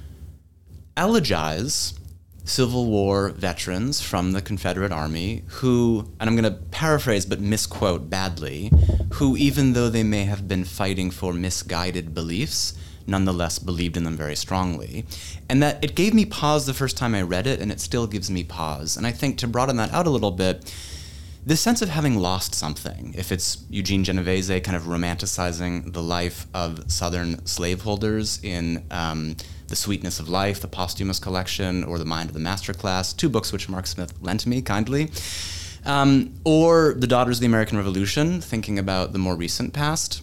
elegize Civil War veterans from the Confederate Army who, and I'm going to paraphrase but misquote badly, who, even though they may have been fighting for misguided beliefs, nonetheless believed in them very strongly. And that it gave me pause the first time I read it, and it still gives me pause. And I think to broaden that out a little bit, this sense of having lost something, if it's Eugene Genovese kind of romanticizing the life of Southern slaveholders in. Um, the Sweetness of Life, The Posthumous Collection, or The Mind of the Master Class, two books which Mark Smith lent me kindly. Um, or The Daughters of the American Revolution, thinking about the more recent past.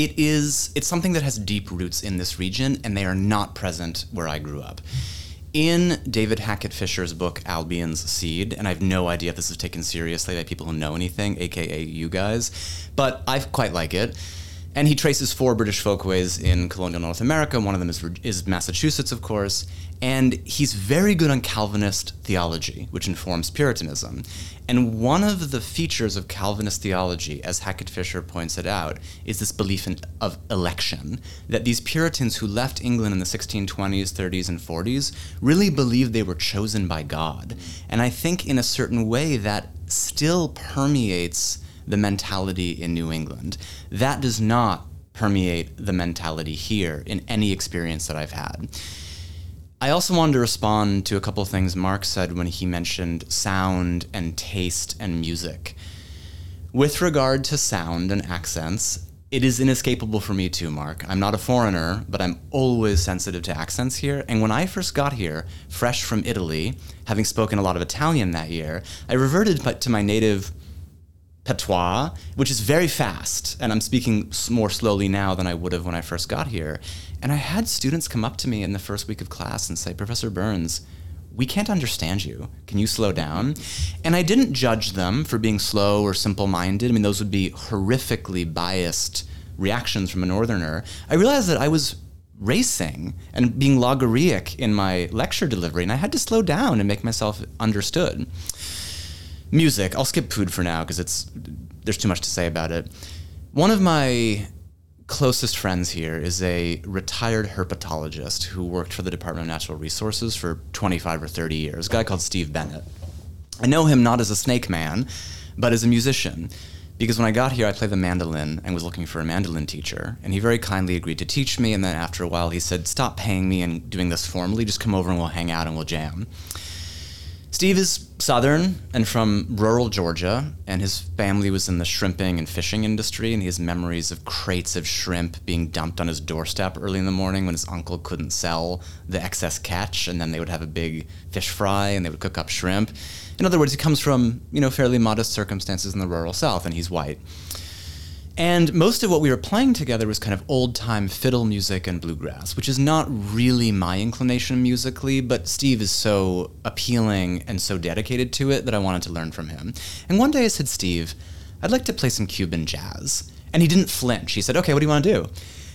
It is it's something that has deep roots in this region, and they are not present where I grew up. In David Hackett Fischer's book Albion's Seed, and I have no idea if this is taken seriously by people who know anything, aka you guys, but I quite like it and he traces four British folkways in colonial North America. One of them is, is Massachusetts, of course. And he's very good on Calvinist theology, which informs Puritanism. And one of the features of Calvinist theology, as Hackett Fischer points it out, is this belief in, of election. That these Puritans who left England in the 1620s, 30s, and 40s really believed they were chosen by God. And I think, in a certain way, that still permeates the mentality in New England. That does not permeate the mentality here in any experience that I've had. I also wanted to respond to a couple of things Mark said when he mentioned sound and taste and music. With regard to sound and accents, it is inescapable for me too, Mark. I'm not a foreigner, but I'm always sensitive to accents here. And when I first got here, fresh from Italy, having spoken a lot of Italian that year, I reverted to my native patois, which is very fast. And I'm speaking more slowly now than I would have when I first got here. And I had students come up to me in the first week of class and say, Professor Berns, we can't understand you. Can you slow down? And I didn't judge them for being slow or simple minded. I mean, those would be horrifically biased reactions from a northerner. I realized that I was racing and being logorrheic in my lecture delivery, and I had to slow down and make myself understood. Music. I'll skip food for now because it's there's too much to say about it. One of my closest friends here is a retired herpetologist who worked for the Department of Natural Resources for 25 or 30 years. A guy called Steve Bennett. I know him not as a snake man, but as a musician. Because when I got here, I played the mandolin and was looking for a mandolin teacher. And he very kindly agreed to teach me. And then after a while, he said, Stop paying me and doing this formally. Just come over and we'll hang out and we'll jam. Steve is Southern and from rural Georgia, and his family was in the shrimping and fishing industry, and he has memories of crates of shrimp being dumped on his doorstep early in the morning when his uncle couldn't sell the excess catch, and then they would have a big fish fry and they would cook up shrimp. In other words, he comes from, you know, fairly modest circumstances in the rural South, and he's white. And most of what we were playing together was kind of old time fiddle music and bluegrass, which is not really my inclination musically, but Steve is so appealing and so dedicated to it that I wanted to learn from him. And one day I said, Steve, I'd like to play some Cuban jazz. And he didn't flinch. He said, Okay, what do you want to do?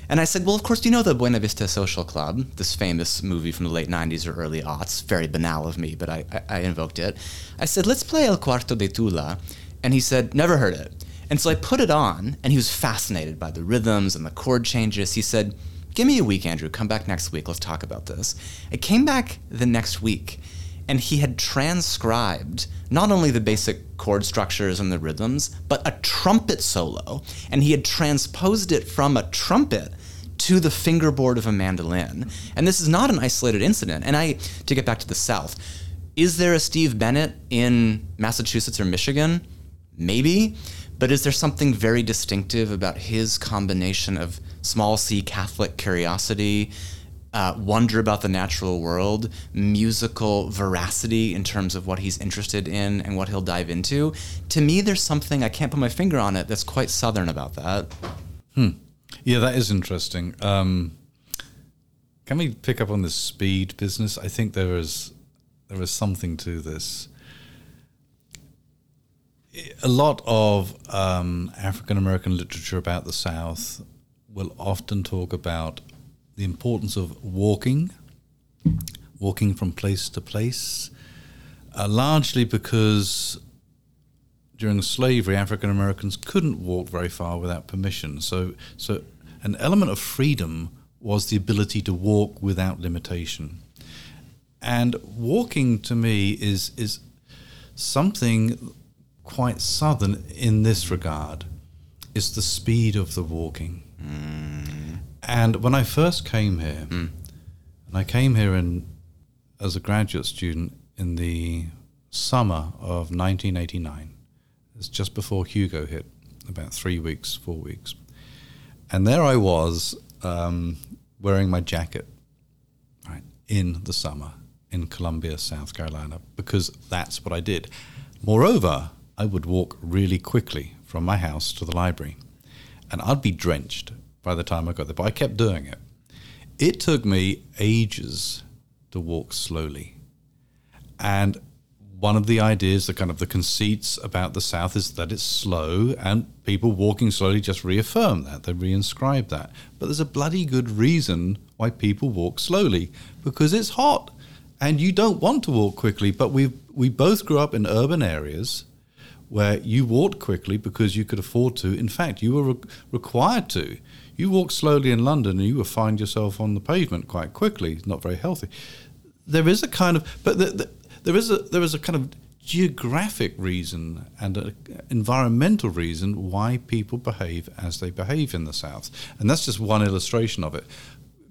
And I said, Well, of course, you know the Buena Vista Social Club, this famous movie from the late 90s or early aughts? Very banal of me, but I, I, I invoked it. I said, Let's play El Cuarto de Tula. And he said, Never heard it. And so I put it on, and he was fascinated by the rhythms and the chord changes. He said, Give me a week, Andrew. Come back next week. Let's talk about this. I came back the next week, and he had transcribed not only the basic chord structures and the rhythms, but a trumpet solo. And he had transposed it from a trumpet to the fingerboard of a mandolin. And this is not an isolated incident. And I, to get back to the South, is there a Steve Bennett in Massachusetts or Michigan? Maybe. But is there something very distinctive about his combination of small c Catholic curiosity, uh, wonder about the natural world, musical veracity in terms of what he's interested in and what he'll dive into? To me, there's something, I can't put my finger on it, that's quite Southern about that. Hmm. Yeah, that is interesting. Um, can we pick up on the speed business? I think there is there is something to this a lot of um, African American literature about the South will often talk about the importance of walking, walking from place to place, uh, largely because during slavery, African Americans couldn't walk very far without permission. So, so an element of freedom was the ability to walk without limitation. And walking to me is is something quite southern in this regard is the speed of the walking. Mm. And when I first came here, mm. and I came here in, as a graduate student in the summer of 1989, it's just before Hugo hit, about three weeks, four weeks. And there I was um, wearing my jacket right, in the summer in Columbia, South Carolina, because that's what I did. Moreover, I would walk really quickly from my house to the library, and I'd be drenched by the time I got there. But I kept doing it. It took me ages to walk slowly. And one of the ideas, the kind of the conceits about the South is that it's slow, and people walking slowly just reaffirm that. They reinscribe that. But there's a bloody good reason why people walk slowly because it's hot, and you don't want to walk quickly. But we we both grew up in urban areas where you walked quickly because you could afford to. In fact, you were re- required to. You walk slowly in London and you will find yourself on the pavement quite quickly. It's Not very healthy. There is a kind of, but the, the, there is a there is a kind of geographic reason and an environmental reason why people behave as they behave in the South, and that's just one illustration of it.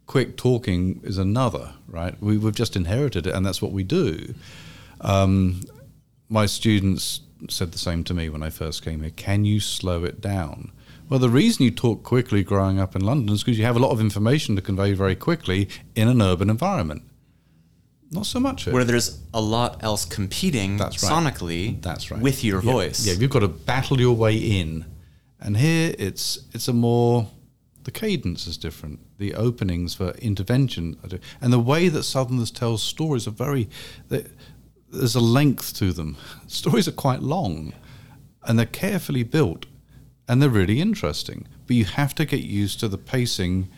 Quick talking is another, right? We, have just inherited it, and that's what we do. Um, my students said the same to me when I first came here. Can you slow it down? Well, the reason you talk quickly growing up in London is because you have a lot of information to convey very quickly in an urban environment. Not so much. Eh? Where there's a lot else competing That's right. sonically That's right. with your yeah. voice. Yeah, you've got to battle your way in. And here it's it's a more the cadence is different. The openings for intervention, and the way that Southerners tell stories are very. They, there's a length to them. Stories are quite long, and they're carefully built, and they're really interesting. But you have to get used to the pacing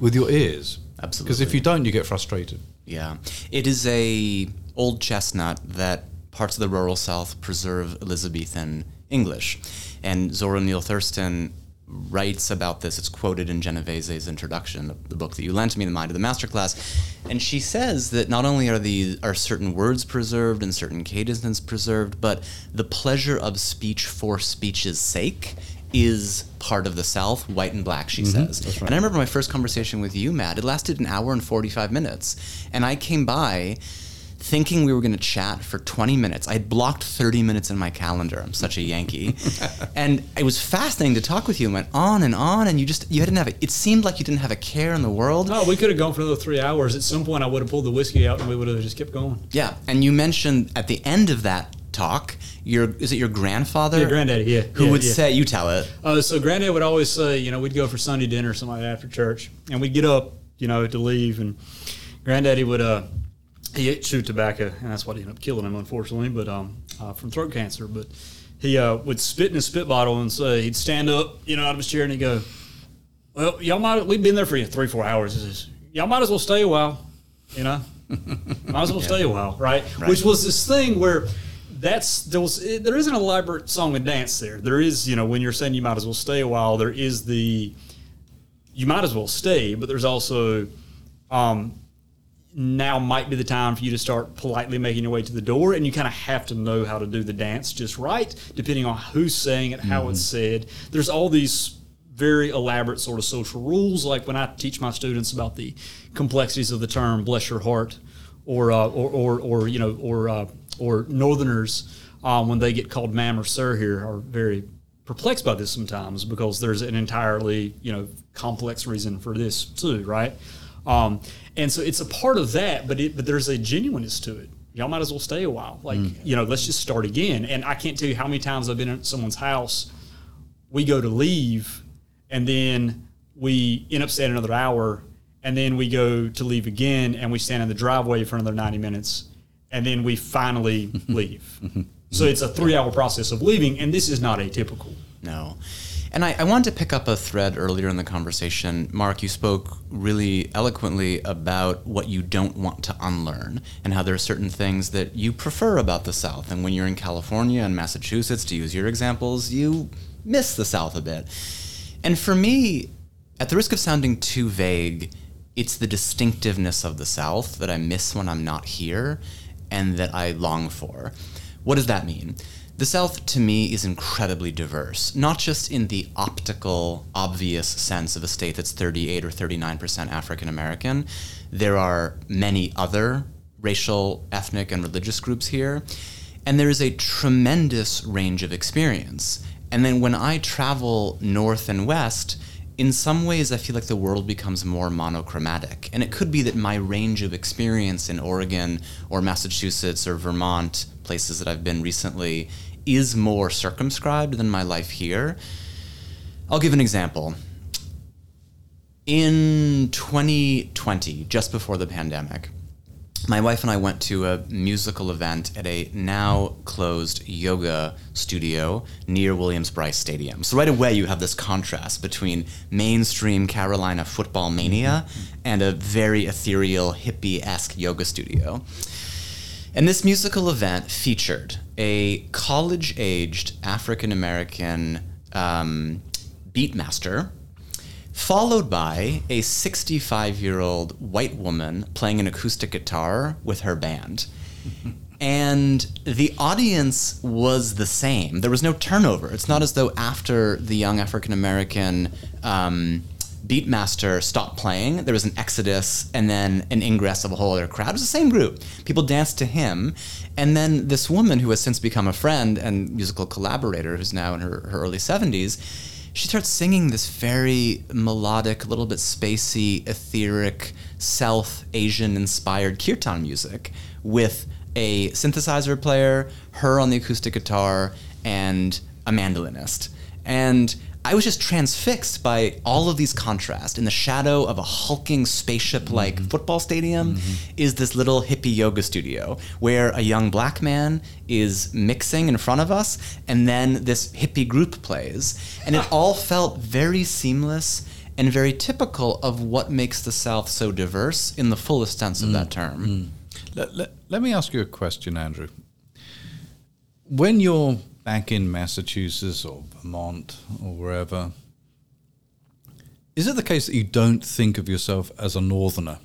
with your ears. Absolutely. Because if you don't, you get frustrated. Yeah, it is a old chestnut that parts of the rural South preserve Elizabethan English, and Zora Neale Hurston writes about this. It's quoted in Genovese's introduction, the, the book that you lent me, The Mind of the Masterclass. And she says that not only are these are certain words preserved and certain cadences preserved, but the pleasure of speech for speech's sake is part of the South, white and black, she mm-hmm, says. Right. And I remember my first conversation with you, Matt, it lasted an hour and 45 minutes. And I came by thinking we were going to chat for 20 minutes. I had blocked 30 minutes in my calendar. I'm such a Yankee. (laughs) and it was fascinating to talk with you and went on and on. And you just, you didn't have, a, it seemed like you didn't have a care in the world. Oh, we could have gone for another three hours. At some point, I would have pulled the whiskey out and we would have just kept going. Yeah. And you mentioned at the end of that talk, your, is it your grandfather? Your granddaddy, yeah. Who yeah, would yeah. say, you tell it. Uh, so granddad would always say, you know, we'd go for Sunday dinner or something like that after church, and we'd get up, you know, to leave, and granddaddy would, uh, he ate chewed tobacco, and that's what ended up killing him, unfortunately, but um, uh, from throat cancer. But he uh, would spit in his spit bottle and say, he'd stand up, you know, out of his chair, and he'd go, well, y'all might, we've been there for you three, four hours. Says, y'all might as well stay a while, you know, (laughs) might as well stay a while, right? Right. Which was this thing where that's there was it, there is an elaborate song and dance there. There is you know when you're saying you might as well stay a while, there is the you might as well stay, but there's also um, now might be the time for you to start politely making your way to the door, and you kind of have to know how to do the dance just right, depending on who's saying it, how it's said. There's all these very elaborate sort of social rules, like when I teach my students about the complexities of the term "bless your heart," or uh, or, or or you know or uh, or Northerners um, when they get called ma'am or sir here are very perplexed by this sometimes because there's an entirely you know complex reason for this too, right? Um, and so it's a part of that, but it, but there's a genuineness to it. Y'all might as well stay a while, like you know, let's just start again. And I can't tell you how many times I've been at someone's house. We go to leave, and then we end up staying another hour, and then we go to leave again, and we stand in the driveway for another ninety minutes, and then we finally (laughs) leave. So it's a three-hour process of leaving, and this is not atypical. No. And I, I wanted to pick up a thread earlier in the conversation. Mark, you spoke really eloquently about what you don't want to unlearn and how there are certain things that you prefer about the South. And when you're in California and Massachusetts, to use your examples, you miss the South a bit. And for me, at the risk of sounding too vague, it's the distinctiveness of the South that I miss when I'm not here and that I long for. What does that mean? The South, to me, is incredibly diverse, not just in the optical, obvious sense of a state that's 38 or 39% African American. There are many other racial, ethnic, and religious groups here, and there is a tremendous range of experience. And then when I travel north and west, in some ways, I feel like the world becomes more monochromatic. And it could be that my range of experience in Oregon or Massachusetts or Vermont, places that I've been recently, is more circumscribed than my life here. I'll give an example. In 2020, just before the pandemic, my wife and I went to a musical event at a now closed yoga studio near Williams Brice Stadium. So right away you have this contrast between mainstream Carolina football mania mm-hmm. and a very ethereal hippie-esque yoga studio. And this musical event featured a college-aged African American um, beatmaster followed by a 65 year old white woman playing an acoustic guitar with her band. (laughs) and the audience was the same. There was no turnover. It's not as though after the young African American um, beatmaster stopped playing, there was an exodus and then an ingress of a whole other crowd. It was the same group. People danced to him. And then this woman who has since become a friend and musical collaborator, who's now in her, her early 70s, she starts singing this very melodic, a little bit spacey, etheric, South Asian inspired kirtan music with a synthesizer player, her on the acoustic guitar, and a mandolinist. And I was just transfixed by all of these contrasts. In the shadow of a hulking spaceship like mm-hmm. football stadium mm-hmm. is this little hippie yoga studio where a young black man is mixing in front of us, and then this hippie group plays. And it (laughs) all felt very seamless and very typical of what makes the South so diverse in the fullest sense of mm, that term. Mm. Let, let, let me ask you a question, Andrew. When you're back in Massachusetts or Vermont or wherever, is it the case that you don't think of yourself as a northerner?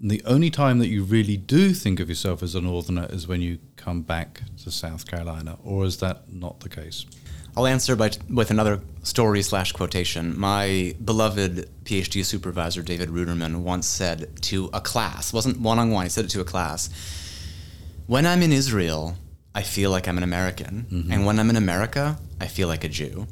And the only time that you really do think of yourself as a northerner is when you come back to South Carolina, or is that not the case? I'll answer by with another story slash quotation. My beloved PhD supervisor David Ruderman once said to a class, wasn't one on one, he said it to a class. When I'm in Israel, I feel like I'm an American. Mm-hmm. And when I'm in America, I feel like a Jew.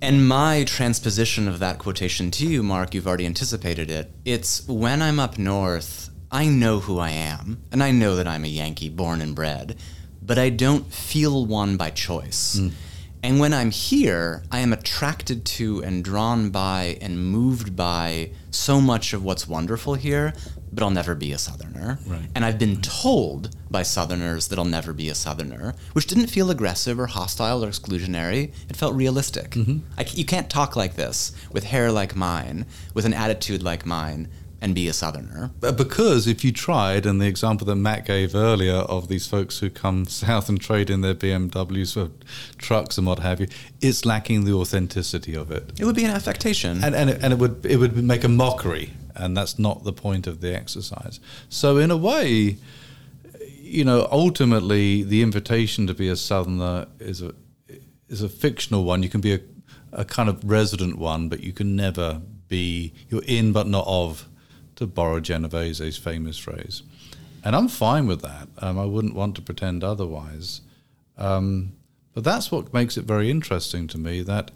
And my transposition of that quotation to you, Mark, you've already anticipated it. It's when I'm up north, I know who I am, and I know that I'm a Yankee born and bred, but I don't feel one by choice. And when I'm here, I am attracted to and drawn by and moved by so much of what's wonderful here, but I'll never be a Southerner. Right. And I've been told by Southerners that I'll never be a Southerner, which didn't feel aggressive or hostile or exclusionary. It felt realistic. Mm-hmm. I c you can't talk like this with hair like mine, with an attitude like mine, and be a Southerner. Because if you tried, and the example that Matt gave earlier of these folks who come (laughs) south and trade in their BMWs for trucks and what have you, it's lacking the authenticity of it. It would be an affectation. and and it, and it would it would make a mockery, and that's not the point of the exercise. So in a way, you know, ultimately, the invitation to be a southerner is a is a fictional one. You can be a a kind of resident one, but you can never be you're in but not of, to borrow Genovese's famous phrase. And I'm fine with that. Um, I wouldn't want to pretend otherwise. Um, but that's what makes it very interesting to me that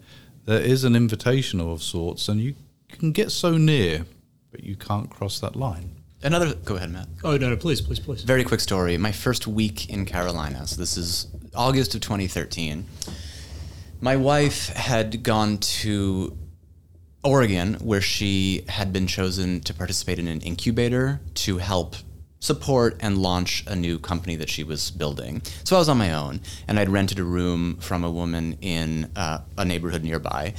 there is an invitation of sorts, and you can get so near, but you can't cross that line. Another, go ahead, Matt. Oh no, no, please, please, please. Very quick story. My first week in Carolina, so this is August of 2013. My wife had gone to Oregon, where she had been chosen to participate in an incubator to help support and launch a new company that she was building. So I was on my own, and I'd rented a room from a woman in uh, a neighborhood nearby.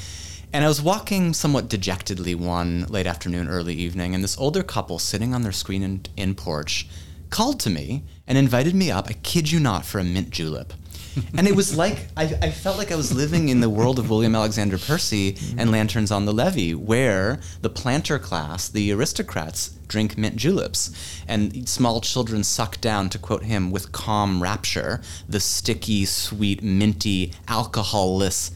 And I was walking somewhat dejectedly one late afternoon, early evening, and this older couple sitting on their screen in, in porch called to me and invited me up, I kid you not, for a mint julep. (laughs) and it was like I, I felt like I was living in the world of William Alexander Percy and Lanterns on the Levee, where the planter class, the aristocrats, drink mint juleps, and small children suck down, to quote him, with calm rapture, the sticky, sweet, minty, alcoholless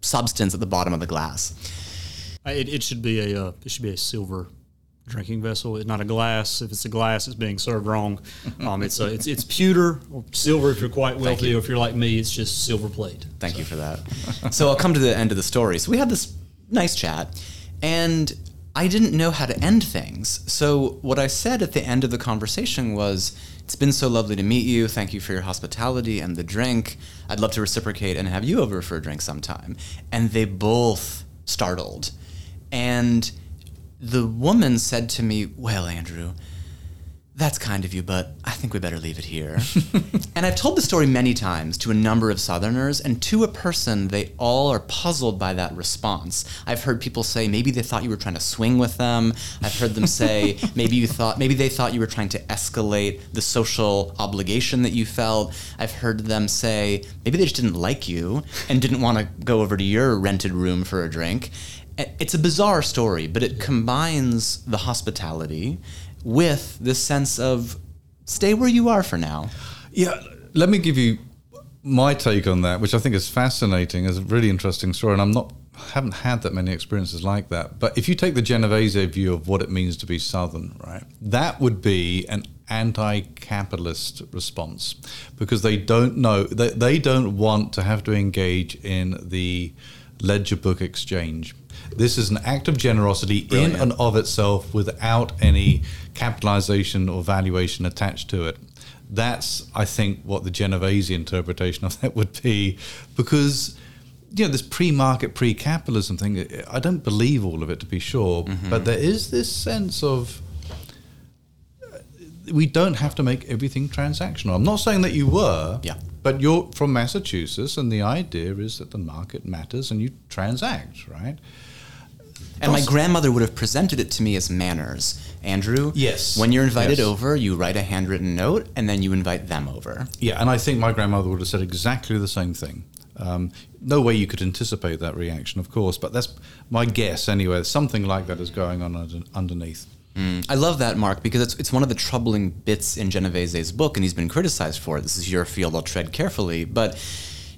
substance at the bottom of the glass. It, it should be a uh, it should be a silver drinking vessel. Not a glass. If it's a glass, it's being served wrong. (laughs) Um, it's a, it's it's pewter or silver if you're quite wealthy. you. Or if you're like me, it's just silver plate. Thank you for that. so I'll come to the end of the story. So we had this nice chat, and I didn't know how to end things. So what I said at the end of the conversation was, "It's been so lovely to meet you. Thank you for your hospitality and the drink. I'd love to reciprocate and have you over for a drink sometime." And they both startled, and the woman said to me, "Well, Andrew." That's kind of you, but I think we better leave it here. (laughs) and I've told the story many times to a number of Southerners, and to a person, they all are puzzled by that response. I've heard people say maybe they thought you were trying to swing with them. I've heard them say (laughs) maybe you thought maybe they thought you were trying to escalate the social obligation that you felt. I've heard them say maybe they just didn't like you and didn't want to go over to your rented room for a drink. It's a bizarre story, but it combines the hospitality with this sense of stay where you are for now. Yeah, let me give you my take on that, which I think is fascinating. is a really interesting story, and I'm not haven't had that many experiences like that. But if you take the Genovese view of what it means to be Southern, right, that would be an anti-capitalist response because they don't know they, they don't want to have to engage in the ledger book exchange. This is an act of generosity in and of itself without any capitalization or valuation attached to it. That's, I think, what the Genovese interpretation of that would be, because you know this pre-market, pre-capitalism thing. I don't believe all of it, to be sure, but there is this sense of uh, we don't have to make everything transactional. I'm not saying that you were, Yeah. But you're from Massachusetts, and the idea is that the market matters and you transact, right? And my grandmother would have presented it to me as manners. Andrew, Yes. when you're invited Yes. over, you write a handwritten note and then you invite them over. Yeah, and I think my grandmother would have said exactly the same thing. Um, no way you could anticipate that reaction, of course, but that's my guess anyway. Something like that is going on under, underneath. Mm. I love that, Mark, because it's, it's one of the troubling bits in Genovese's book, and he's been criticized for it. This is your field, I'll tread carefully. But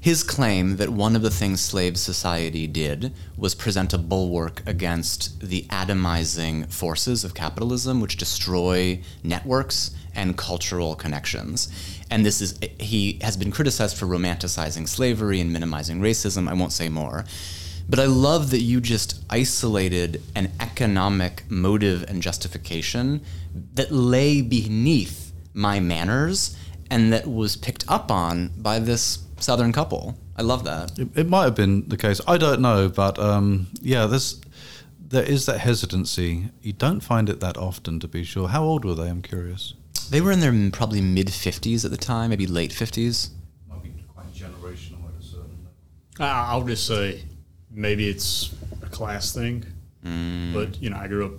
his claim that one of the things slave society did was present a bulwark against the atomizing forces of capitalism, which destroy networks and cultural connections. And this is, he has been criticized for romanticizing slavery and minimizing racism. I won't say more. But I love that you just isolated an economic motive and justification that lay beneath my manners and that was picked up on by this southern couple. I love that. It, it might have been the case. I don't know, but um, yeah, there's there is that hesitancy. You don't find it that often, to be sure. How old were they? I'm curious. They were in their probably mid 50s at the time, maybe late 50s. Might be quite generational at a certain. I- I'll just say maybe it's a class thing, but you know, I grew up.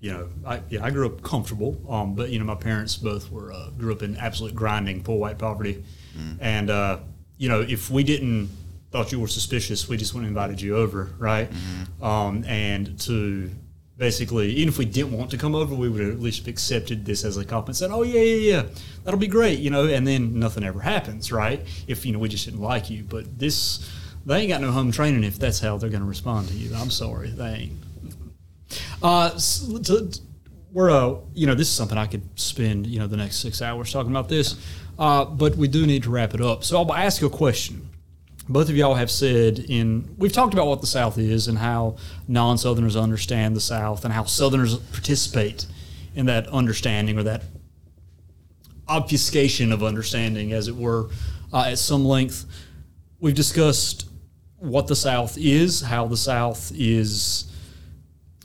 You know, I yeah, I grew up comfortable. Um, but you know, my parents both were uh, grew up in absolute grinding, poor white poverty, and uh, you know, if we didn't thought you were suspicious, we just and invited you over, right? Um, and to basically, even if we didn't want to come over, we would at least have accepted this as a compliment. Said, "Oh yeah, yeah, yeah, that'll be great," you know. And then nothing ever happens, right? If you know we just didn't like you, but this they ain't got no home training if that's how they're going to respond to you. I'm sorry, they ain't. Uh, to- we're uh, you know, this is something I could spend you know the next six hours talking about this, uh, but we do need to wrap it up. So I'll ask you a question both of y'all have said in we've talked about what the south is and how non-southerners understand the south and how southerners participate in that understanding or that obfuscation of understanding as it were uh, at some length we've discussed what the south is how the south is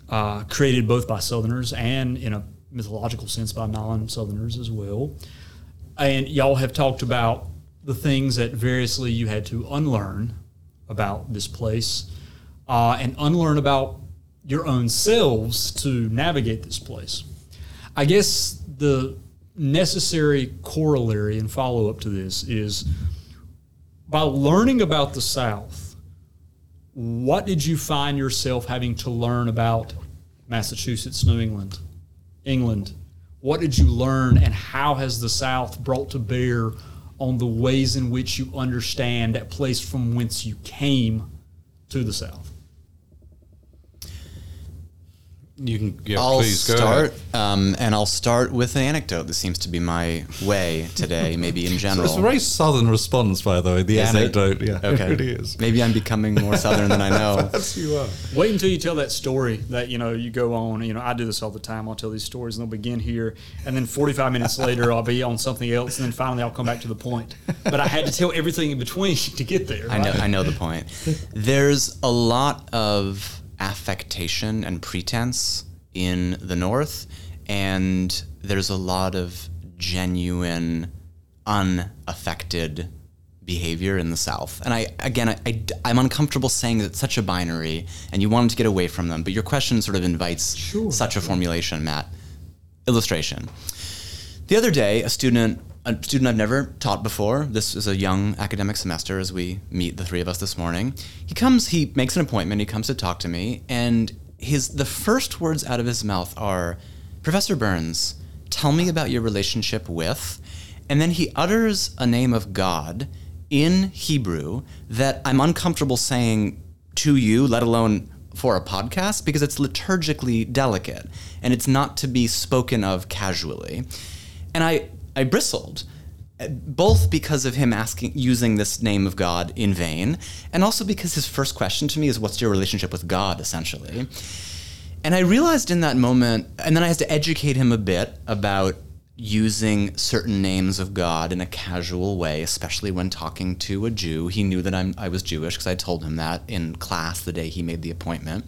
uh, created both by southerners and in a mythological sense by non-southerners as well and y'all have talked about the things that variously you had to unlearn about this place uh, and unlearn about your own selves to navigate this place. I guess the necessary corollary and follow up to this is by learning about the South, what did you find yourself having to learn about Massachusetts, New England, England? What did you learn, and how has the South brought to bear on the ways in which you understand that place from whence you came to the South? You can yeah, I'll please go start, ahead. um, and I'll start with an anecdote. This seems to be my way today, (laughs) maybe in general. It's a very southern response, by the way. The Is it? anecdote, yeah, Okay. it really is. Maybe I'm becoming more southern than I (laughs) know. Yes, you are. Wait until you tell that story that you know you go on. You know, I do this all the time. I'll tell these stories, and they'll begin here, and then 45 minutes (laughs) later, I'll be on something else, and then finally, I'll come back to the point. But I had to tell everything in between to get there. I know. I know the point. There's a lot of affectation and pretense in the North, and there's a lot of genuine, unaffected behavior in the South. And I, again, I, I, am uncomfortable saying that it's such a binary, and you wanted to get away from them, but your question sort of invites Sure, such a formulation, Matt. Illustration. The other day, a student, a student I've never taught before, this is a young academic semester as we meet the three of us this morning. He comes, he makes an appointment, he comes to talk to me, and his the first words out of his mouth are, Professor Berns, tell me about your relationship with, and then he utters a name of God in Hebrew that I'm uncomfortable saying to you, let alone for a podcast, because it's liturgically delicate and it's not to be spoken of casually. And I, I bristled, uh, both because of him asking, using this name of God in vain, and also because his first question to me is, What's your relationship with God, essentially? And I realized in that moment, and then I had to educate him a bit about using certain names of God in a casual way, especially when talking to a Jew. He knew that I'm, I was Jewish because I told him that in class the day he made the appointment.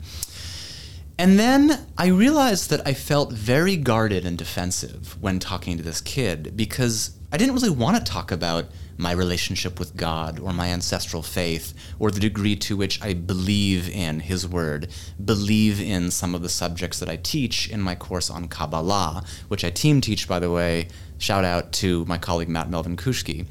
And then I realized that I felt very guarded and defensive when talking to this kid because I didn't really want to talk about my relationship with God or my ancestral faith or the degree to which I believe in His Word, believe in some of the subjects that I teach in my course on Kabbalah, which I team teach, by the way. Shout out to my colleague Matt Melvin Koushki.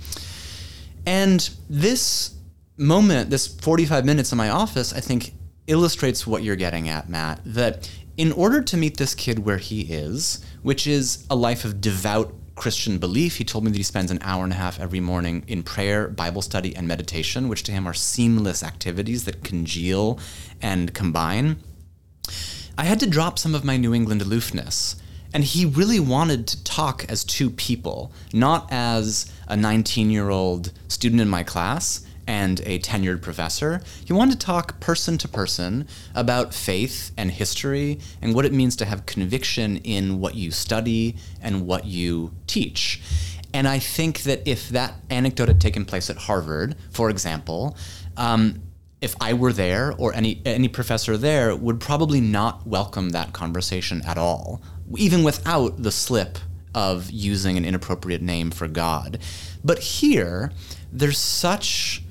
And this moment, this 45 minutes in my office, I think illustrates what you're getting at, Matt. That in order to meet this kid where he is, which is a life of devout Christian belief. He told me that he spends an hour and a half every morning in prayer, Bible study, and meditation, which to him are seamless activities that congeal and combine. I had to drop some of my New England aloofness. And he really wanted to talk as two people, not as a 19 year old student in my class and a tenured professor. He wanted to talk person to person about faith and history and what it means to have conviction in what you study and what you teach. And I think that if that anecdote had taken place at Harvard, for example, um, if I were there or any any professor there would probably not welcome that conversation at all, even without the slip of using an inappropriate name for God. But here, there's such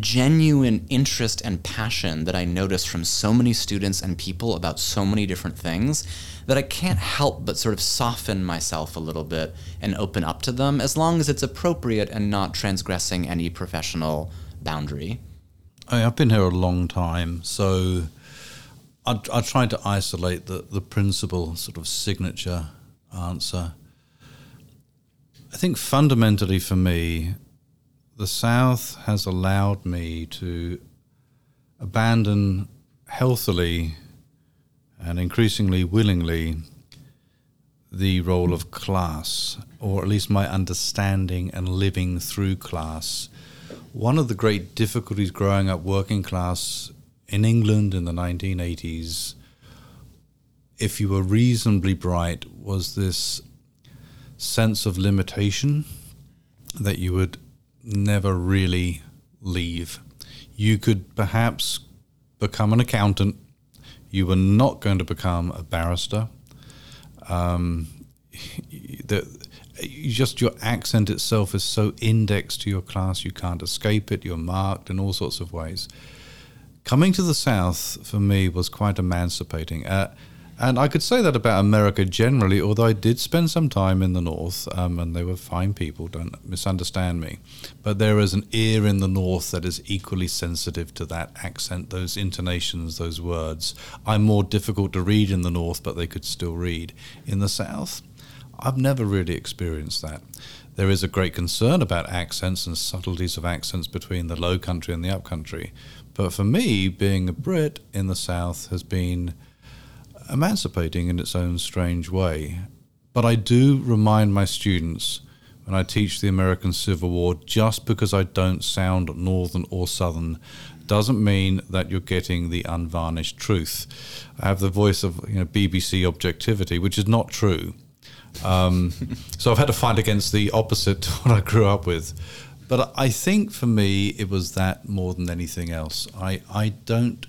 genuine interest and passion that I notice from so many students and people about so many different things that I can't help but sort of soften myself a little bit and open up to them as long as it's appropriate and not transgressing any professional boundary. I have been here a long time, so I, I tried to isolate the, the principal sort of signature answer. I think fundamentally for me, the South has allowed me to abandon healthily and increasingly willingly the role of class, or at least my understanding and living through class. One of the great difficulties growing up working class in England in the 1980s, if you were reasonably bright, was this sense of limitation that you would never really leave. You could perhaps become an accountant. You were not going to become a barrister. Um, (laughs) the, just your accent itself is so indexed to your class, you can't escape it. You're marked in all sorts of ways. Coming to the South for me was quite emancipating. Uh, and I could say that about America generally, although I did spend some time in the North, um, and they were fine people, don't misunderstand me. But there is an ear in the North that is equally sensitive to that accent, those intonations, those words. I'm more difficult to read in the North, but they could still read. In the South, I've never really experienced that. There is a great concern about accents and subtleties of accents between the low country and the up country. But for me, being a Brit in the South has been emancipating in its own strange way. But I do remind my students when I teach the American Civil War just because I don't sound Northern or Southern doesn't mean that you're getting the unvarnished truth. I have the voice of you know, BBC objectivity, which is not true. Um, (laughs) so I've had to fight against the opposite to what I grew up with. But I think for me, it was that more than anything else. I, I don't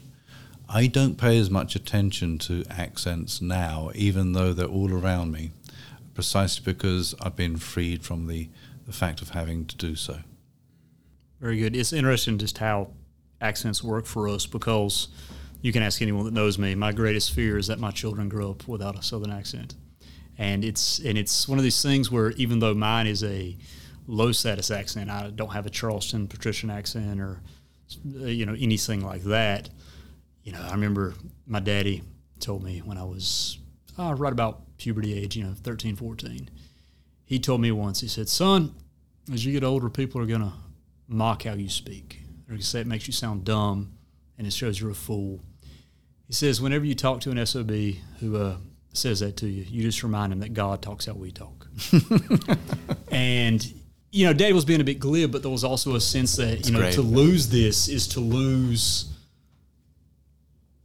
I don't pay as much attention to accents now, even though they're all around me, precisely because I've been freed from the, the fact of having to do so. Very good. It's interesting just how accents work for us because you can ask anyone that knows me. My greatest fear is that my children grow up without a Southern accent, and it's and it's one of these things where even though mine is a low status accent, I don't have a Charleston patrician accent or you know anything like that you know, I remember my daddy told me when I was uh, right about puberty age, you know, 13, 14. He told me once, he said, Son, as you get older, people are going to mock how you speak. They're going to say it makes you sound dumb and it shows you're a fool. He says, whenever you talk to an SOB who uh, says that to you, you just remind them that God talks how we talk. (laughs) and, you know, Daddy was being a bit glib, but there was also a sense that, you know, great. to lose this is to lose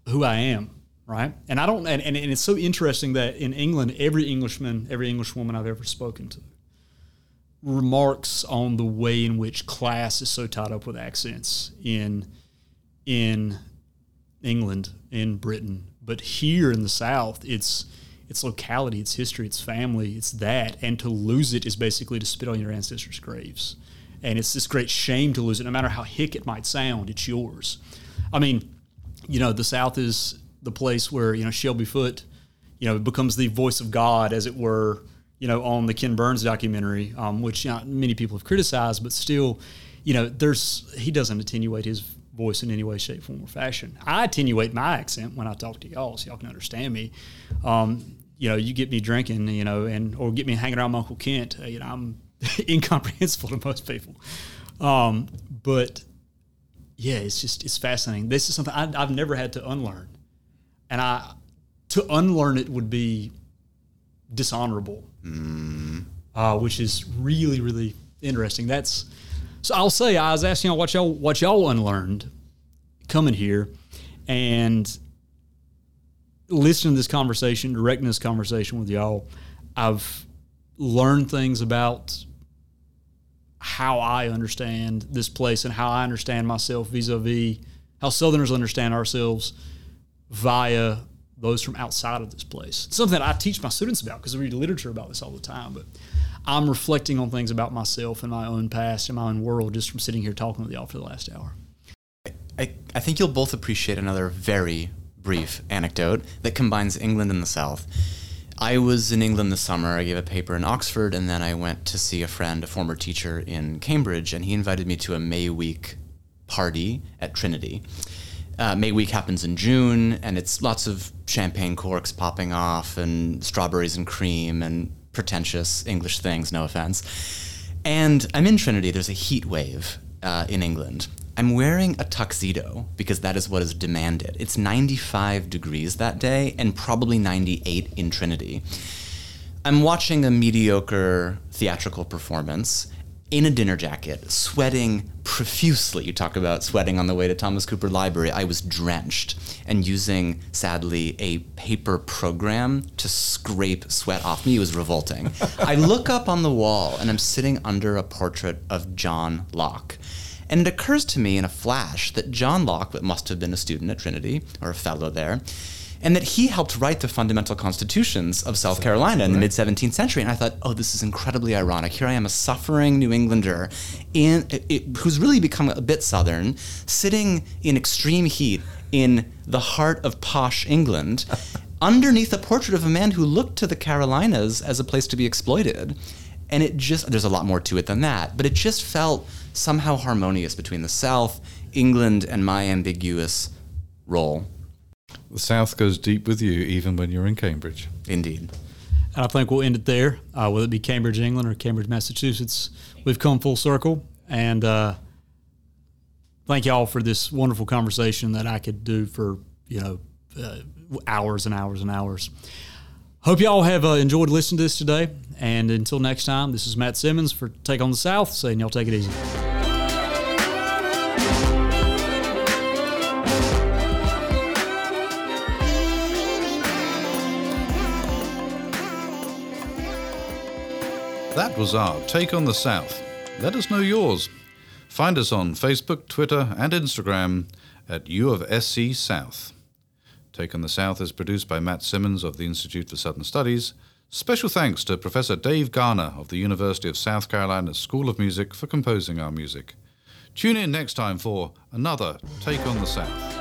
who I am, right? And I don't, and, and, and it's so interesting that in England, every Englishman, every Englishwoman I've ever spoken to remarks on the way in which class is so tied up with accents in in England, in Britain, but here in the South, it's it's locality, it's history, it's family, it's that, and to lose it is basically to spit on your ancestors' graves, and it's this great shame to lose it, no matter how hick it might sound, it's yours. I mean, you know, the South is the place where, you know, Shelby Foote, you know, becomes the voice of God, as it were, you know, on the Ken Burns documentary, um, which many people have criticized, but still, you know, there's he doesn't attenuate his voice in any way, shape, form, or fashion. I attenuate my accent when I talk to y'all, so y'all can understand me. Um, you know, you get me drinking, you know, and or get me hanging around Uncle Kent, you know, I'm (laughs) incomprehensible to most people. Um, but yeah, it's just it's fascinating. This is something I, I've never had to unlearn, and I to unlearn it would be dishonorable, mm. uh, which is really really interesting. That's so I'll say I was asking y'all what y'all what y'all unlearned coming here, and listening to this conversation, directing this conversation with y'all, I've learned things about how I understand this place and how I understand myself vis-a-vis how Southerners understand ourselves via those from outside of this place. It's something that I teach my students about because we read literature about this all the time. But I'm reflecting on things about myself and my own past and my own world just from sitting here talking with y'all for the last hour. I, I think you'll both appreciate another very brief anecdote that combines England and the South. I was in England this summer. I gave a paper in Oxford, and then I went to see a friend, a former teacher in Cambridge, and he invited me to a May Week party at Trinity. Uh, May Week happens in June, and it's lots of champagne corks popping off, and strawberries and cream, and pretentious English things, no offense. And I'm in Trinity, there's a heat wave uh, in England. I'm wearing a tuxedo because that is what is demanded. It's 95 degrees that day and probably 98 in Trinity. I'm watching a mediocre theatrical performance in a dinner jacket, sweating profusely. You talk about sweating on the way to Thomas Cooper Library. I was drenched and using, sadly, a paper program to scrape sweat off me. It was revolting. (laughs) I look up on the wall and I'm sitting under a portrait of John Locke. And it occurs to me in a flash that John Locke must have been a student at Trinity or a fellow there, and that he helped write the fundamental constitutions of South Carolina in the mid 17th century. And I thought, oh, this is incredibly ironic. Here I am, a suffering New Englander in, it, who's really become a bit Southern, sitting in extreme heat in the heart of posh England. (laughs) underneath a portrait of a man who looked to the Carolinas as a place to be exploited. And it just, there's a lot more to it than that, but it just felt somehow harmonious between the South, England, and my ambiguous role. The South goes deep with you, even when you're in Cambridge. Indeed. And I think we'll end it there. Uh, whether it be Cambridge, England, or Cambridge, Massachusetts, we've come full circle. And uh, thank y'all for this wonderful conversation that I could do for you know uh, hours and hours and hours. Hope y'all have uh, enjoyed listening to this today. And until next time, this is Matt Simmons for Take on the South saying y'all take it easy. That was our Take on the South. Let us know yours. Find us on Facebook, Twitter, and Instagram at U of SC South. Take on the South is produced by Matt Simmons of the Institute for Southern Studies Special thanks to Professor Dave Garner of the University of South Carolina School of Music for composing our music. Tune in next time for another Take on the South.